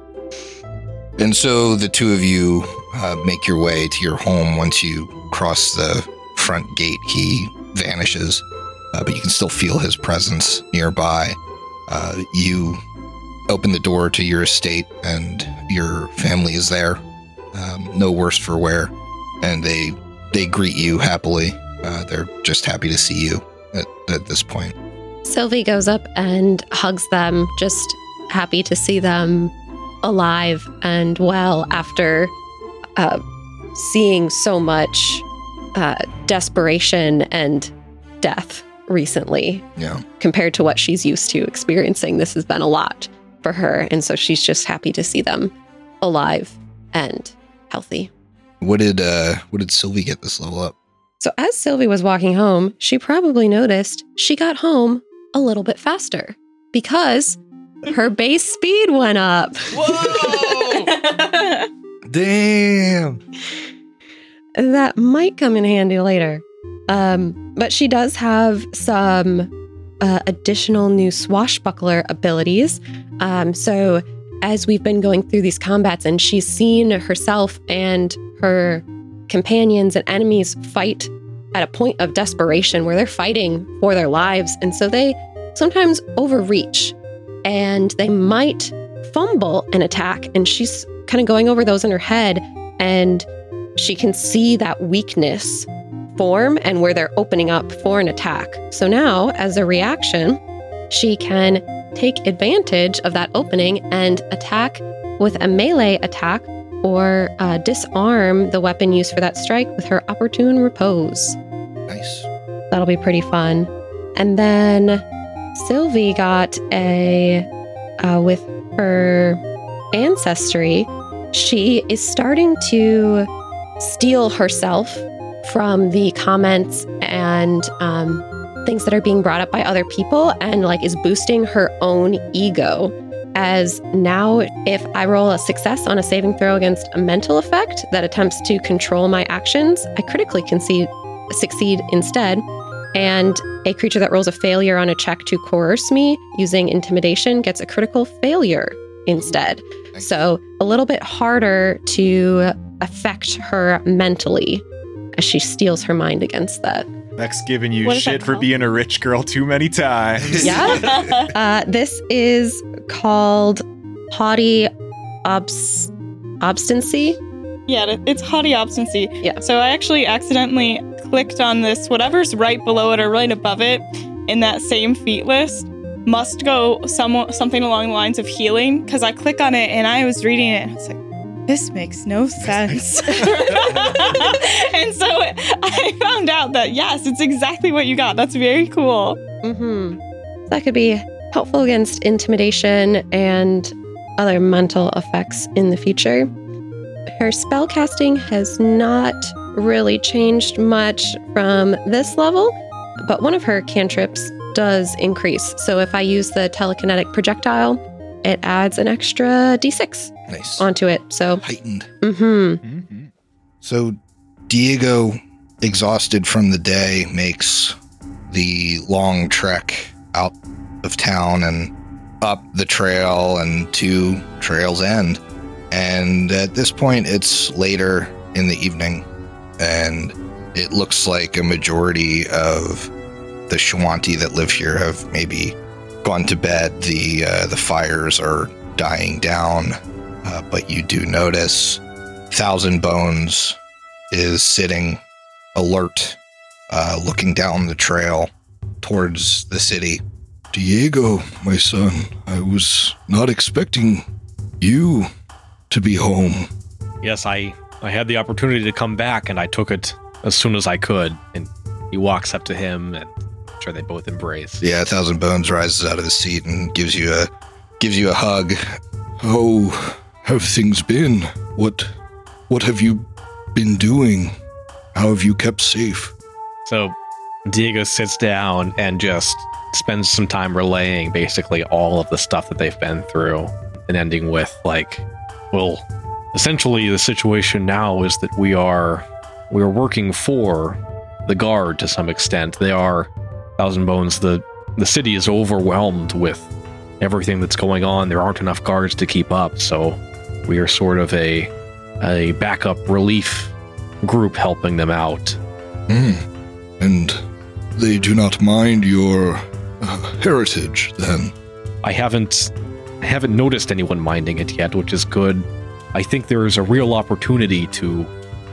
And so the two of you uh, make your way to your home once you cross the front gate. He vanishes, uh, but you can still feel his presence nearby. Uh, you open the door to your estate, and your family is there. Um, no worse for wear, and they they greet you happily. Uh, they're just happy to see you at, at this point. Sylvie goes up and hugs them, just happy to see them alive and well after uh, seeing so much uh, desperation and death recently Yeah. compared to what she's used to experiencing. This has been a lot for her. And so she's just happy to see them alive and healthy. What did uh what did Sylvie get this level up? So as Sylvie was walking home, she probably noticed she got home a little bit faster because her base speed went up. Whoa! (laughs) Damn. that might come in handy later. Um, but she does have some uh, additional new swashbuckler abilities. Um, so, as we've been going through these combats, and she's seen herself and her companions and enemies fight at a point of desperation where they're fighting for their lives. And so they sometimes overreach and they might fumble an attack. And she's kind of going over those in her head. And she can see that weakness form and where they're opening up for an attack. So now, as a reaction, she can take advantage of that opening and attack with a melee attack or uh, disarm the weapon used for that strike with her opportune riposte. Nice. That'll be pretty fun. And then Sylvie got a, uh, with her ancestry, she is starting to steel herself from the comments and um, things that are being brought up by other people and like is boosting her own ego. As now, if I roll a success on a saving throw against a mental effect that attempts to control my actions, I critically concede, succeed instead. And a creature that rolls a failure on a check to coerce me using intimidation gets a critical failure instead. So a little bit harder to affect her mentally as she steels her mind against that. Vex giving you shit for being a rich girl too many times. Yeah. (laughs) Uh, this is called haughty obs- obstinacy. Yeah, it's haughty obstinacy. Yeah. So I actually accidentally clicked on this, whatever's right below it or right above it in that same feat list must go some, something along the lines of healing because I click on it and I was reading it and I was like, this makes no sense. (laughs) and so I found out that yes, it's exactly what you got. That's very cool. Mm-hmm. That could be helpful against intimidation and other mental effects in the future. Her spell casting has not really changed much from this level, but one of her cantrips does increase. So if I use the telekinetic projectile, it adds an extra d6 Nice. onto it. So, Heightened. hmm Mhm. So Diego, exhausted from the day, makes the long trek out of town and up the trail and to Trail's End. And at this point, it's later in the evening, and it looks like a majority of the Shoanti that live here have maybe gone to bed. The uh, the fires are dying down, uh, but you do notice Thousand Bones is sitting alert, uh, looking down the trail towards the city. Diego, my son, I was not expecting you to be home. Yes, I I had the opportunity to come back and I took it as soon as I could. And he walks up to him and I'm sure they both embrace. Yeah, Thousand Bones rises out of his seat and gives you a gives you a hug. How have things been? What what have you been doing? How have you kept safe? So Diego sits down and just spends some time relaying basically all of the stuff that they've been through and ending with like, well, essentially the situation now is that we are we are working for the guard to some extent. They are Thousand Bones, the the city is overwhelmed with everything that's going on. There aren't enough guards to keep up, so we are sort of a a backup relief group helping them out. Hmm. And they do not mind your uh, heritage, then. I haven't I haven't noticed anyone minding it yet, which is good. I think there is a real opportunity to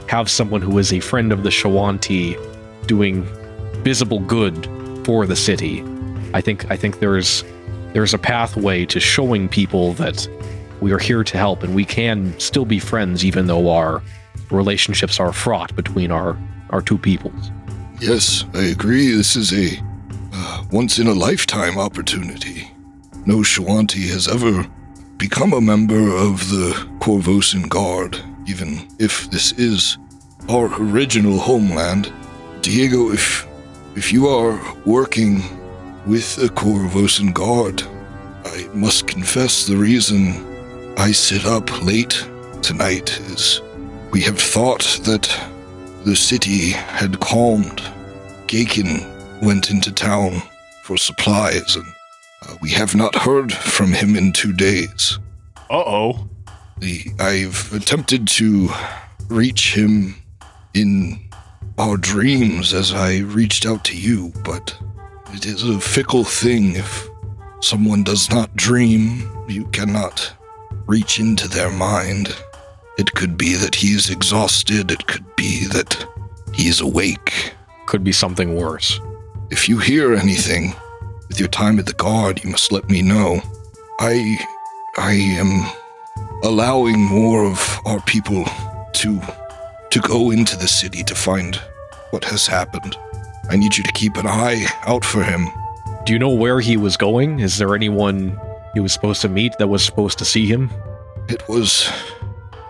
have someone who is a friend of the Shoanti doing visible good for the city I think I think there's there's a pathway to showing people that we are here to help and we can still be friends even though our relationships are fraught between our our two peoples. Yes, I agree. This is a uh, once in a lifetime opportunity. No Shoanti has ever become a member of the Korvosan Guard, even if this is our original homeland. Diego, if if you are working with the Korvosan Guard, I must confess the reason I sit up late tonight is we have thought that the city had calmed. Gaken went into town for supplies, and uh, we have not heard from him in two days. Uh oh. The, I've attempted to reach him in our dreams as I reached out to you, but it is a fickle thing. If someone does not dream, you cannot reach into their mind. It could be that he's exhausted, it could be that he's awake. Could be something worse. If you hear anything with your time at the guard, you must let me know. I I am allowing more of our people to to go into the city to find what has happened. I need you to keep an eye out for him. Do you know where he was going? Is there anyone he was supposed to meet that was supposed to see him? It was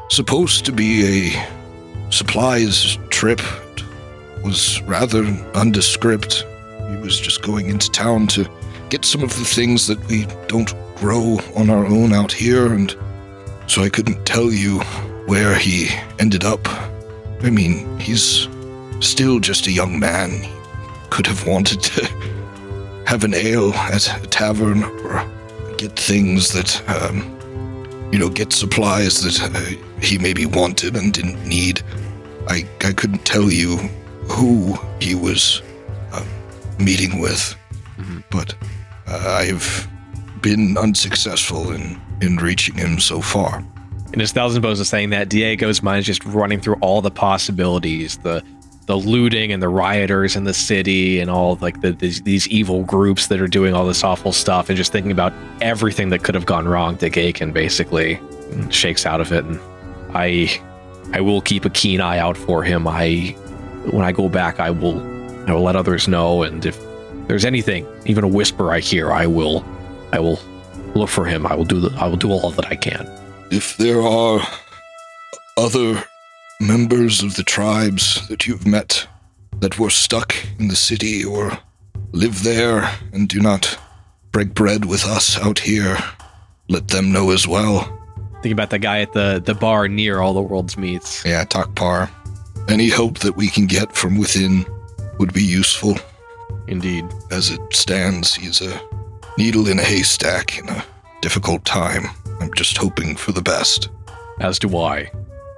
supposed to be a supplies trip. It was rather nondescript. He was just going into town to get some of the things that we don't grow on our own out here, and so I couldn't tell you where he ended up. I mean, he's still just a young man. He could have wanted to have an ale at a tavern or get things that, um, you know, get supplies that uh, he maybe wanted and didn't need. I, I couldn't tell you who he was uh, meeting with, Mhm. but uh, I've been unsuccessful in, in reaching him so far. And as Thousand Bones is saying that, Diego's mind is just running through all the possibilities, the the looting and the rioters in the city and all like the, these, these evil groups that are doing all this awful stuff and just thinking about everything that could have gone wrong to aiken basically shakes out of it and I I will keep a keen eye out for him. I when I go back I will I will let others know and if there's anything, even a whisper I hear, I will I will look for him. I will do the I will do all that I can. If there are other members of the tribes that you've met that were stuck in the city or live there and do not break bread with us out here, let them know as well. Think about the guy at the the bar near all the world's meets. Yeah, Takpar. Any help that we can get from within would be useful. Indeed. As it stands, he's a needle in a haystack in a difficult time. I'm just hoping for the best. As do I.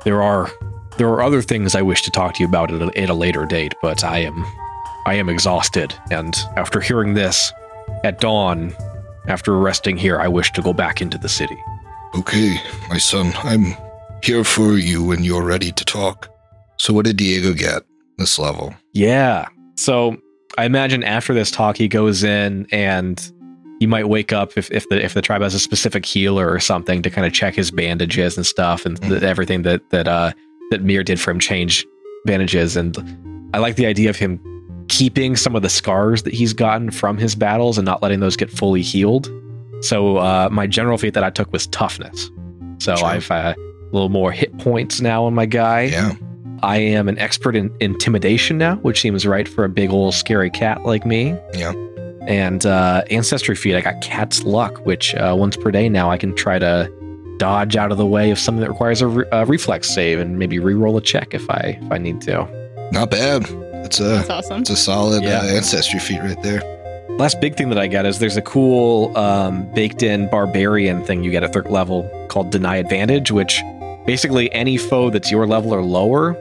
There are there are other things I wish to talk to you about at a, at a later date, but I am I am exhausted, and after hearing this, at dawn, after resting here, I wish to go back into the city. Okay, my son, I'm here for you when you're ready to talk. So what did Diego get this level? Yeah. So I imagine after this talk, he goes in and he might wake up if, if the if the tribe has a specific healer or something to kind of check his bandages and stuff and th- everything that that uh that Mir did for him change bandages and I like the idea of him keeping some of the scars that he's gotten from his battles and not letting those get fully healed. So uh, my general feat that I took was toughness. So Sure. I've uh, a little more hit points now on my guy. Yeah. I am an expert in intimidation now, which seems right for a big old scary cat like me. Yeah. And uh, ancestry feat, I got cat's luck, which uh, once per day now I can try to dodge out of the way of something that requires a, re- a reflex save and maybe re-roll a check if I if I need to. Not bad. It's a That's awesome. it's a solid Yeah. uh, ancestry feat right there. Last big thing that I got is there's a cool um, baked-in barbarian thing you get at third level called Deny Advantage, which basically any foe that's your level or lower,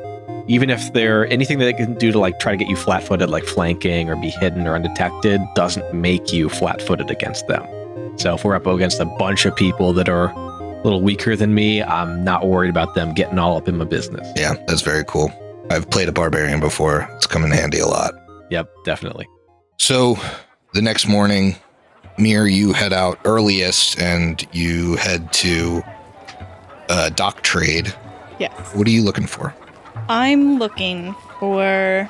even if they're anything that they can do to like try to get you flat-footed, like flanking or be hidden or undetected, doesn't make you flat-footed against them. So if we're up against a bunch of people that are a little weaker than me, I'm not worried about them getting all up in my business. Yeah, that's very cool. I've played a barbarian before. It's come in handy a lot. Yep, definitely. So the next morning, Mir, you head out earliest and you head to uh, dock trade. Yes. What are you looking for? I'm looking for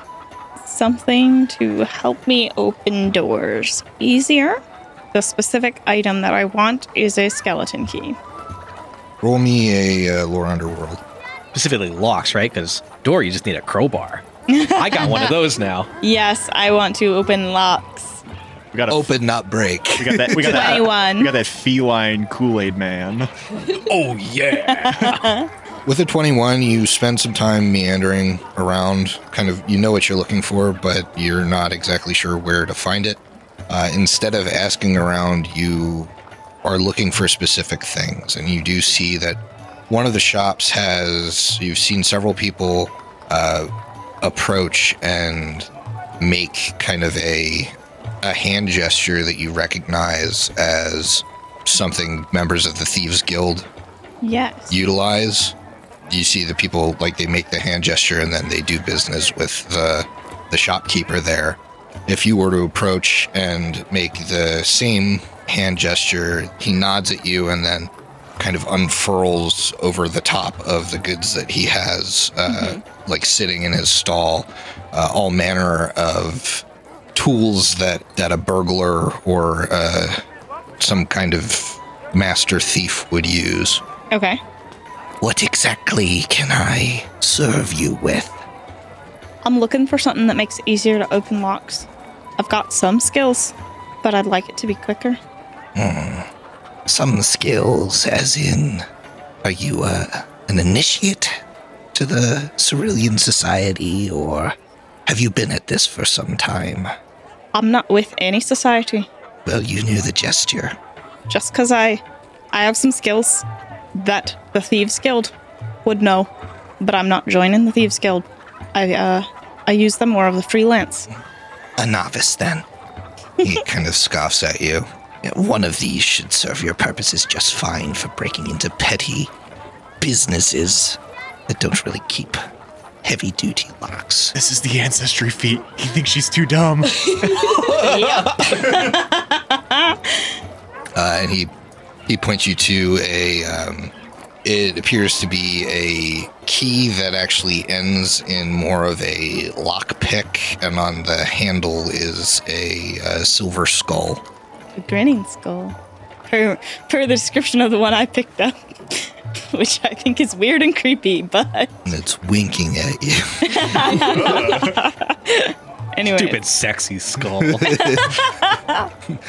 something to help me open doors easier. The specific item that I want is a skeleton key. Roll me a uh, lore underworld. Specifically locks, right? Because door, you just need a crowbar. I got one of (laughs) those now. Yes, I want to open locks. We got a, Open, not break. We got that. We got that. 21. We got that feline Kool Aid man. (laughs) Oh yeah. (laughs) With a 21, you spend some time meandering around. Kind of, you know what you're looking for, but you're not exactly sure where to find it. Uh, instead of asking around, you are looking for specific things. And you do see that one of the shops has, you've seen several people uh, approach and make kind of a, a hand gesture that you recognize as something members of the Thieves Guild Yes. utilize. You see the people like they make the hand gesture and then they do business with the the shopkeeper there. If you were to approach and make the same hand gesture, he nods at you and then kind of unfurls over the top of the goods that he has, uh, like sitting in his stall, uh, all manner of tools that that a burglar or uh, some kind of master thief would use. Okay. What exactly can I serve you with? I'm looking for something that makes it easier to open locks. I've got some skills, but I'd like it to be quicker. Some skills, as in, are you uh, an initiate to the Cerulean Society, or have you been at this for some time? I'm not with any society. Well, you knew the gesture. Just 'cause I I have some skills that the Thieves Guild would know, but I'm not joining the Thieves Guild. I uh I use them more of the freelance. A novice, then. He (laughs) kind of scoffs at you. Yeah, One of these should serve your purposes just fine for breaking into petty businesses that don't really keep heavy duty locks. This is the ancestry feat. He thinks she's too dumb. (laughs) uh, and he he points you to a um, it appears to be a key that actually ends in more of a lock pick and on the handle is a, uh silver skull A grinning skull. Per per the description of the one I picked up. (laughs) Which I think is weird and creepy, but and it's winking at you (laughs) anyway. Stupid sexy skull. (laughs)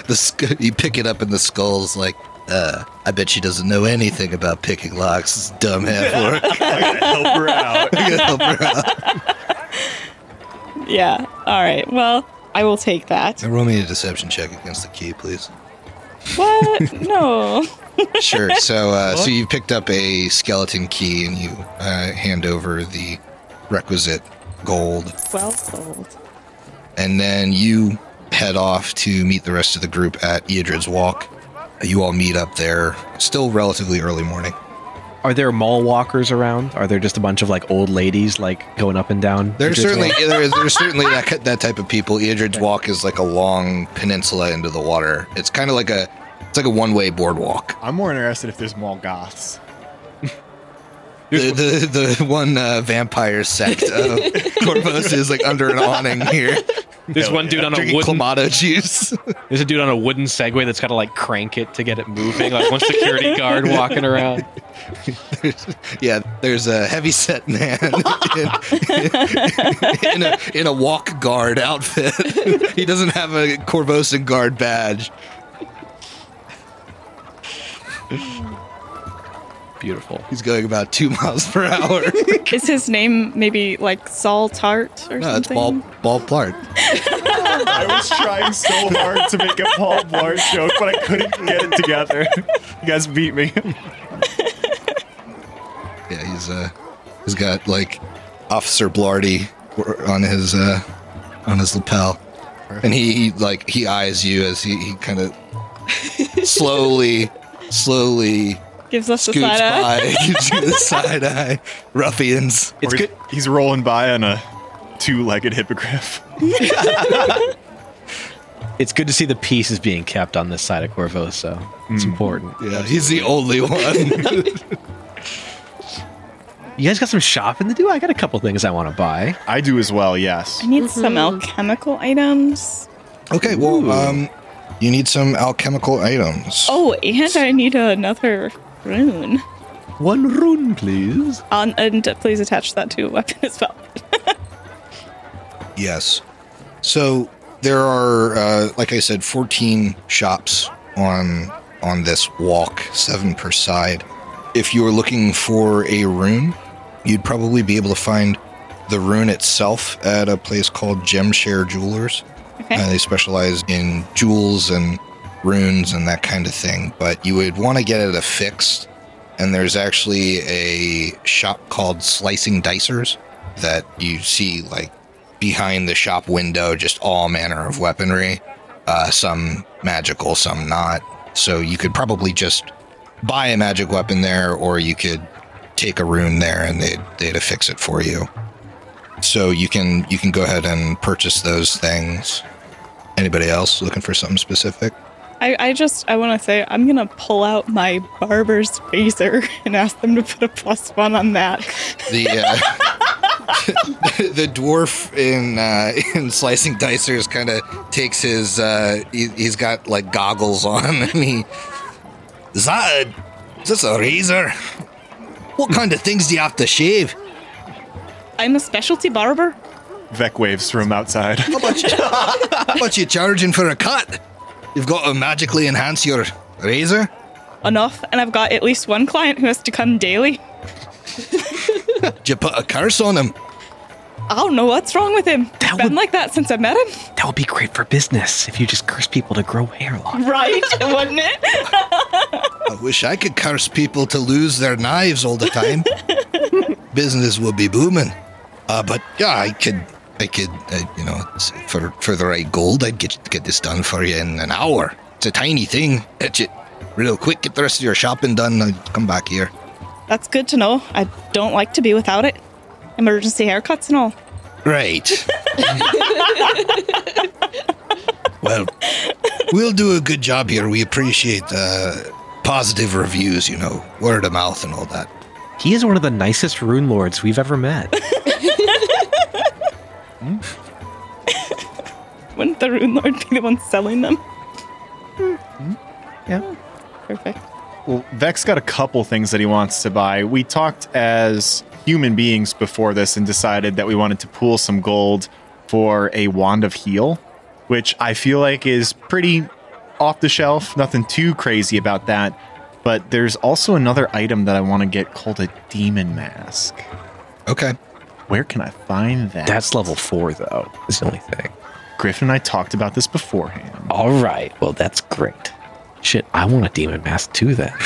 the sk- you pick it up and the skull's like uh, I bet she doesn't know anything about picking locks. It's dumb half orc. I gotta help her out. I gotta help her out. Yeah. All right. Well, I will take that. Now roll me a deception check against the key, please. What? no. (laughs) Sure. So, uh, so you picked up a skeleton key and you uh, hand over the requisite gold, Twelve gold. and then you head off to meet the rest of the group at Eodred's Walk. You all meet up there, still relatively early morning. Are there mall walkers around? Are there just a bunch of like old ladies like going up and down? There's Idris certainly Walk? there is, there's certainly that that type of people. Eodred's Walk is like a long peninsula into the water. It's kind of like a it's like a one way boardwalk. I'm more interested if there's mall goths. The, the the one uh, vampire sect of (laughs) Corvus is like under an awning here, There's Hell one dude yeah. on a drinking wooden. clamato juice. There's a dude on a wooden Segway that's got to like crank it to get it moving. Like one security guard walking around. yeah, there's a heavy set man in, in a in a walk guard outfit. he doesn't have a Korvosan guard badge. Beautiful. He's going about two (laughs) miles per hour. (laughs) Is his name maybe like Saul Tart or no, it's something? ball ball plart. (laughs) I was trying so hard to make a Paul Blart joke, but I couldn't get it together. You guys beat me. Yeah, he's uh he's got like Officer Blarty on his uh on his lapel. And he, he like he eyes you as he, he kind of slowly slowly Gives us the scoots side eye. by, (laughs) gives you the side eye. Ruffians. It's Or good. He's rolling by on a two-legged hippogriff. (laughs) It's good to see the peace is being kept on this side of Korvosa. It's Mm. important. Yeah, he's the only one. (laughs) You guys got some shopping to do? I got a couple things I want to buy. I do as well, yes. I need some alchemical items. okay, well, um, you need some alchemical items. Oh, and I need another rune. One rune, please. On, and please attach that to a weapon as well. (laughs) Yes. So there are, uh, like I said, 14 shops on on this walk, seven per side. If you were looking for a rune, you'd probably be able to find the rune itself at a place called Gemshare Jewelers. Okay. Uh, they specialize in jewels and runes and that kind of thing. But you would want to get it affixed. And there's actually a shop called Slicing Dicers that you see like behind the shop window, just all manner of weaponry. Uh, some magical, some not. So you could probably just buy a magic weapon there, or you could take a rune there and they'd they'd affix it for you. So you can you can go ahead and purchase those things. Anybody else looking for something specific? I, I just I want to say I'm gonna pull out my barber's razor (laughs) and ask them to put a plus one on that. The uh, (laughs) the dwarf in uh, in slicing dicers kind of takes his uh, he, he's got like goggles on (laughs) and he is that a, is this a razor? What kind of things do you have to shave? I'm a specialty barber. Vec waves from outside. How much how much you charging for a cut? You've got to magically enhance your razor. Enough, and I've got at least one client who has to come daily. Did (laughs) you put a curse on him? I don't know what's wrong with him. That It's been would- like that since I met him. That would be great for business if you just curse people to grow hair long. Right, (laughs) wouldn't it? I wish I could curse people to lose their knives all the time. (laughs) Business would be booming. Uh, but yeah, I could, I could, uh, you know, for for the right gold, I'd get get this done for you in an hour. It's a tiny thing. Etch it real quick. Get the rest of your shopping done. I'd come back here. That's good to know. I don't like to be without it. Emergency haircuts and all. Right. (laughs) well, we'll do a good job here. We appreciate uh, positive reviews. You know, word of mouth and all that. He is one of the nicest rune lords we've ever met. (laughs) Wouldn't the Rune Lord be the one selling them? Hmm. yeah. Perfect. Well, Vex got a couple things that he wants to buy. We talked as human beings before this and decided that we wanted to pool some gold for a wand of heal, which I feel like is pretty off the shelf. Nothing too crazy about that. But there's also another item that I want to get called a demon mask. Okay. Where can I find that? That's level four, though, is the only thing. Griffin and I talked about this beforehand. All right. Well, that's great. Shit, I want a demon mask too then. (laughs)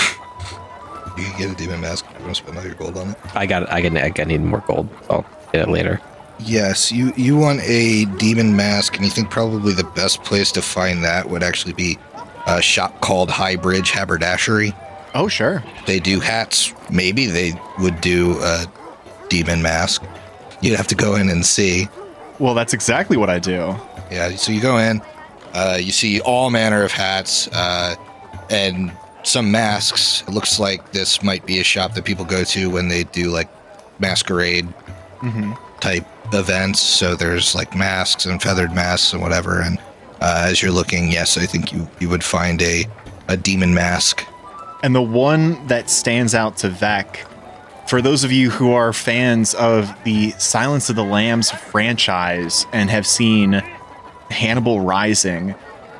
You can get a demon mask. You want to spend all your gold on it? I got I got I need more gold. I'll get it later. Yes, you you want a demon mask, and you think probably the best place to find that would actually be a shop called Highbridge Haberdashery. Oh, sure. They do hats. Maybe they would do a demon mask. You'd have to go in and see. Well, that's exactly what I do. Yeah, so you go in, uh, you see all manner of hats uh, and some masks. It looks like this might be a shop that people go to when they do like masquerade hmm type events. So there's like masks and feathered masks and whatever. And uh, as you're looking, yes, I think you you would find a a demon mask. And the one that stands out to Vec, for those of you who are fans of the Silence of the Lambs franchise and have seen Hannibal Rising,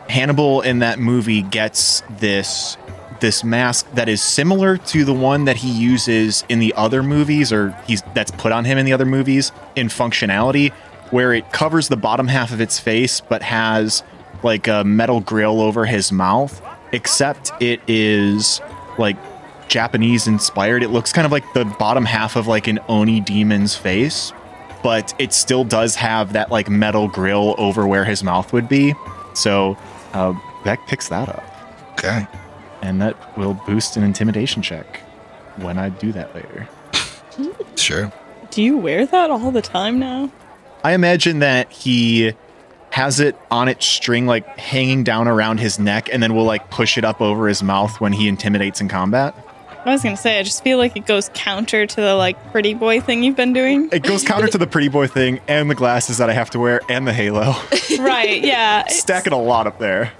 Hannibal in that movie gets this this mask that is similar to the one that he uses in the other movies or he's that's put on him in the other movies in functionality where it covers the bottom half of its face but has like a metal grill over his mouth except it is like Japanese inspired. It looks kind of like the bottom half of like an Oni demon's face, but it still does have that like metal grill over where his mouth would be. So uh, Vec picks that up, Okay. and that will boost an intimidation check when I do that later. (laughs) Sure. Do you wear that all the time now? I imagine that he has it on its string, like hanging down around his neck, and then will like push it up over his mouth when he intimidates in combat. I was gonna say, I just feel like it goes counter to the like pretty boy thing you've been doing. It goes counter to the pretty boy thing and the glasses that I have to wear and the halo. (laughs) right? Yeah. it's- (laughs) Stacking a lot up there.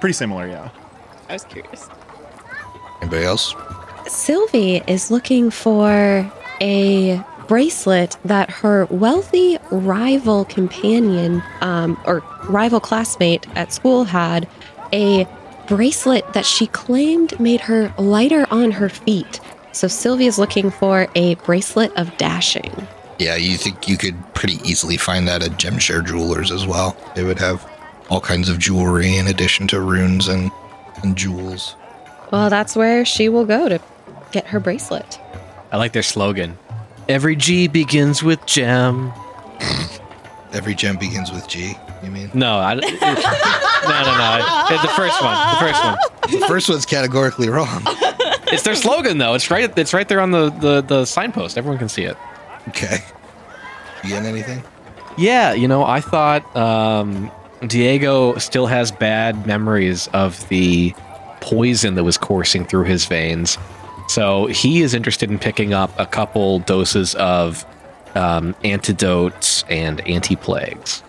Pretty similar, yeah. I was curious. Anybody else? Sylvie is looking for a bracelet that her wealthy rival companion um, or rival classmate at school had a bracelet that she claimed made her lighter on her feet. So Sylvie's looking for a bracelet of dashing. Yeah, you think you could pretty easily find that at Gemshare Jewelers as well. They would have all kinds of jewelry in addition to runes and, and jewels. Well, that's where she will go to get her bracelet. I like their slogan. Every G begins with gem. (laughs) Every gem begins with G, you mean? No, I, no, no, no. It's the first one. The first one. the first one's categorically wrong. It's their slogan, though. It's right. It's right there on the the, the signpost. Everyone can see it. Okay. You getting anything? Yeah, you know, I thought um, Diego still has bad memories of the poison that was coursing through his veins. So he is interested in picking up a couple doses of um, antidotes and anti plagues.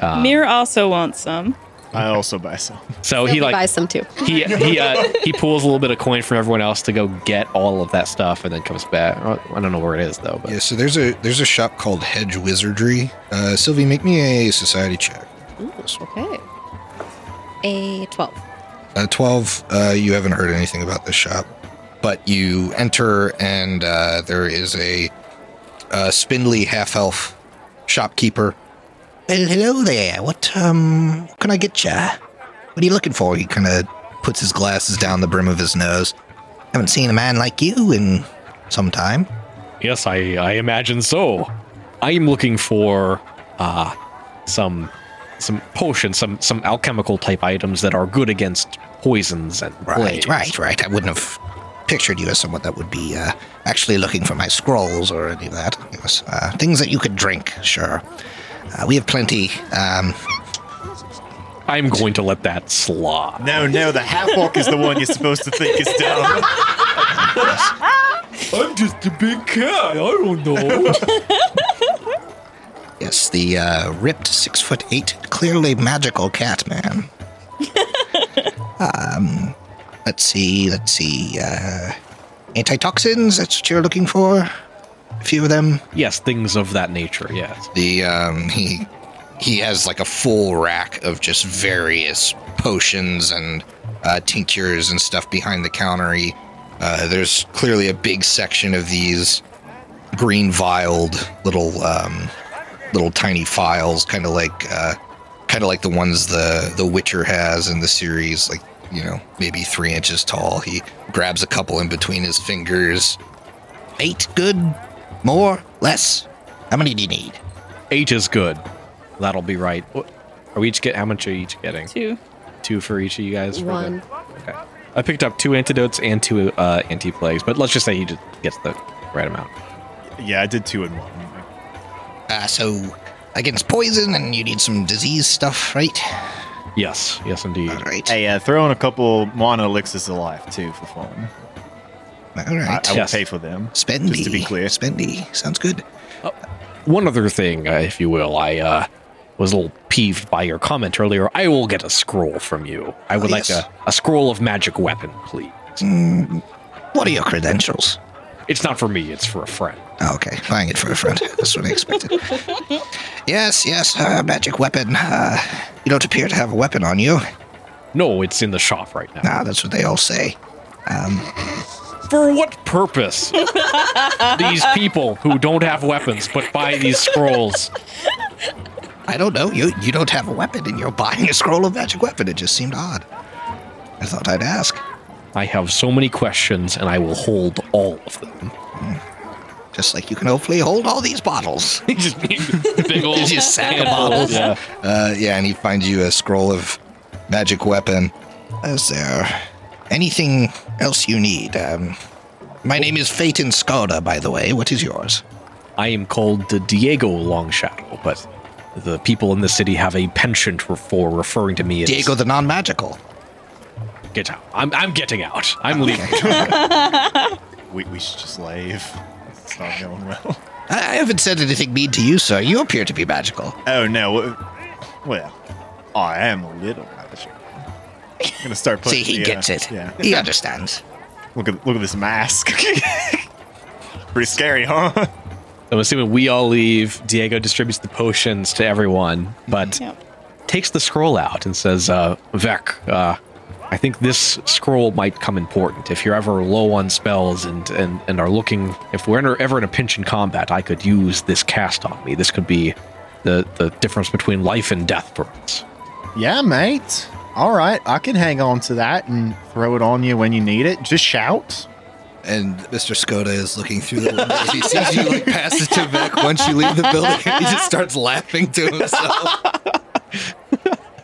Um, Mir also wants some. I also buy some. (laughs) so Sylvie he like buys some too. he he uh, (laughs) he pulls a little bit of coin from everyone else to go get all of that stuff, and then comes back. I don't know where it is though. But Yeah, so there's a there's a shop called Hedge Wizardry. Uh, Sylvie, make me a society check. Okay. A 12. Uh, 12, uh, you haven't heard anything about this shop, but you enter and uh, there is a, uh spindly half elf shopkeeper. Well, hello there. What um what can I get ya? What are you looking for? He kind of puts his glasses down the brim of his nose. Haven't seen a man like you in some time. Yes, I, I imagine so. I am looking for uh, some some potions, some some alchemical type items that are good against poisons and Right, plagues. right, right. I wouldn't have pictured you as someone that would be uh, actually looking for my scrolls or any of that. Yes, uh, things that you could drink, sure. Uh, we have plenty. Um, I'm going to let that slide. No, no, the half orc is the one you're supposed to think is dumb. (laughs) I'm just a big cat. I don't know. (laughs) yes, the uh, ripped six foot eight, clearly magical cat man. (laughs) um, let's see, let's see. Uh, antitoxins, that's what you're looking for? Few of them. yes, things of that nature. Yes. the um he he has like a full rack of just various potions and uh, tinctures and stuff behind the counter. He, uh, there's clearly a big section of these green vialed little um, little tiny files, kind of like uh, kind of like the ones the the Witcher has in the series, like you know maybe three inches tall. He grabs a couple in between his fingers. Eight, good, more, less. How many do you need? Eight is good. That'll be right. Are we each get? How much are you each getting? Two. Two for each of you guys. For One. The, okay. I picked up two antidotes and two uh, anti plagues, but let's just say he just gets the right amount. yeah, I did two and one. Uh, so against poison, and you need some disease stuff, right? Yes. Yes, indeed. All right. Hey, uh, throw in a couple minor elixirs of life too for fun. All I, right. I will Yes. pay for them. Spendy. Just to be clear. Spendy. Sounds good. One other thing, uh, if you will, I uh, was a little peeved by your comment earlier. I will get a scroll from you. I would Oh, like a, a scroll of magic weapon, please. Mm, what are your credentials? It's not for me, it's for a friend. Oh, okay, buying it for a friend. (laughs) That's what I expected. yes, yes, uh, magic weapon. Uh, you don't appear to have a weapon on you. No, it's in the shop right now. Ah, that's what they all say. Um, For what purpose? (laughs) these people who don't have weapons but buy these scrolls. I don't know. You you don't have a weapon, and you're buying a scroll of magic weapon. It just seemed odd. I thought I'd ask. I have so many questions and I will hold all of them. Just like you can hopefully hold all these bottles. (laughs) just big (laughs) old Just sack of bottles. Yeah. Uh, yeah, and he finds you a scroll of magic weapon. Is there anything else you need? Um, my name is Phaeton Skoda, by the way. What is yours? I am called the Diego Longshadow, but the people in the city have a penchant for, for referring to me as Diego the non-magical. Get out. I'm, I'm getting out. I'm leaving. (laughs) We, we should just leave. It's not going well. I I haven't said anything mean to you, sir. You appear to be magical. Oh no. Well, I am a little magic. I'm gonna start (laughs) putting. See, he the, uh, gets it. Yeah. He understands. Look at look at this mask. (laughs) Pretty scary, huh? I'm assuming we all leave. Diego distributes the potions to everyone, but Yep. takes the scroll out and says, uh, Vec, uh, I think this scroll might come important. If you're ever low on spells and, and, and are looking, if we're ever, ever in a pinch in combat, I could use this cast on me. This could be the, the difference between life and death for us. Yeah, mate. All right, I can hang on to that and throw it on you when you need it. Just shout. And Mr. Skoda is looking through the windows. He sees you like pass it to Vic once you leave the building, and (laughs) he just starts laughing to himself.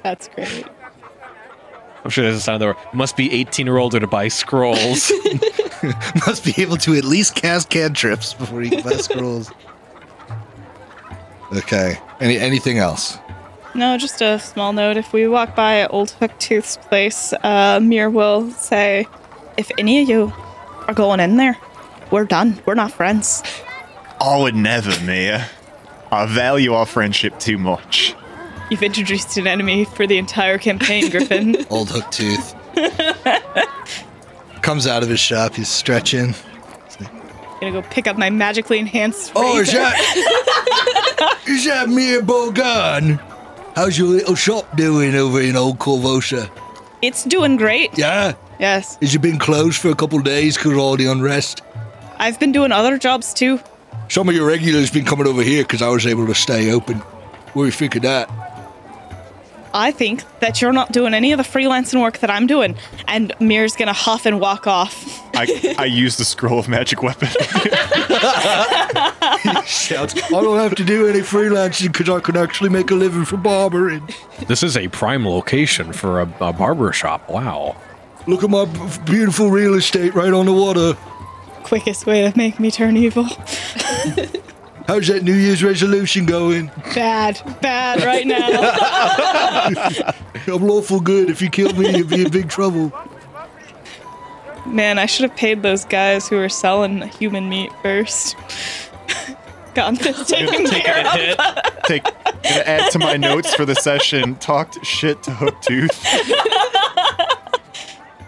That's great. I'm sure there's a sign there. Must be 18 or older to buy scrolls. (laughs) (laughs) Must be able to at least cast cantrips before you can buy scrolls. Okay. Any anything else? No, just a small note. If we walk by Old Hooktooth's place, uh, Mir will say, if any of you are going in there, we're done. We're not friends. I would never, Mir. I value our friendship too much. You've introduced an enemy for the entire campaign, Griffin. (laughs) (laughs) Old Hooktooth. Comes out of his shop. He's stretching. I'm gonna go pick up my magically enhanced. Oh, is razor. that (laughs) is that Mir Bogan? How's your little shop doing over in Old Korvosa? It's doing great. Yeah, Yes, has it been closed for a couple days because of all the unrest? I've been doing other jobs too. Some of your regulars been coming over here because I was able to stay open. What do you think of that? I think that you're not doing any of the freelancing work that I'm doing. And Mir's gonna huff and walk off. I, I use the scroll of magic weapon. (laughs) Shouts, I don't have to do any freelancing because I can actually make a living from barbering. this is a prime location for a, a barber shop. Wow. Look at my b- beautiful real estate right on the water. Quickest way to make me turn evil. (laughs) How's that New Year's resolution going? Bad, bad right now. (laughs) I'm lawful good. If you kill me, you'll be in big trouble. Man, I should have paid those guys who were selling human meat first. (laughs) Got this taken care of. Take gonna add to my notes for the session. Talked shit to Hooktooth. (laughs)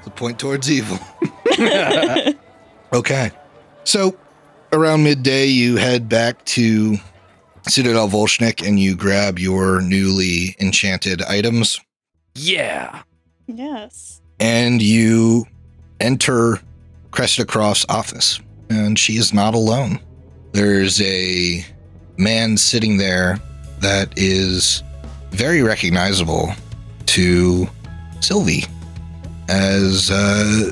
The point towards evil. okay. So around midday, you head back to Citadel Volshyenek and you grab your newly enchanted items Yeah. Yes. and you enter Cressida Kroft's office. And she is not alone. There's a man sitting there that is very recognizable to Sylvie as uh,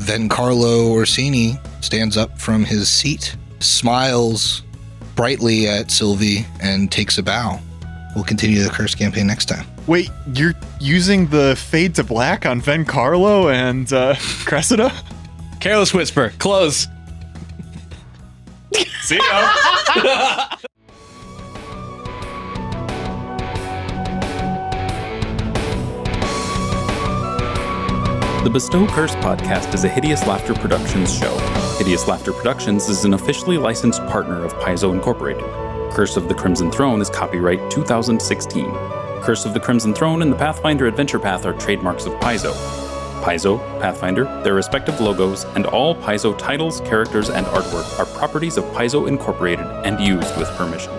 Vencarlo Orisini stands up from his seat, smiles brightly at Sylvie, and takes a bow. We'll continue the curse campaign next time. Wait, you're using the fade to black on Vencarlo and uh, (laughs) Cressida? Careless Whisper, close. (laughs) See ya. (laughs) The Bestow Curse podcast is a Hideous Laughter Productions show. Hideous Laughter Productions is an officially licensed partner of Paizo Incorporated. Curse of the Crimson Throne is copyright 2016. Curse of the Crimson Throne and the Pathfinder Adventure Path are trademarks of Paizo. Paizo, Pathfinder, their respective logos, and all Paizo titles, characters, and artwork are properties of Paizo Incorporated and used with permission.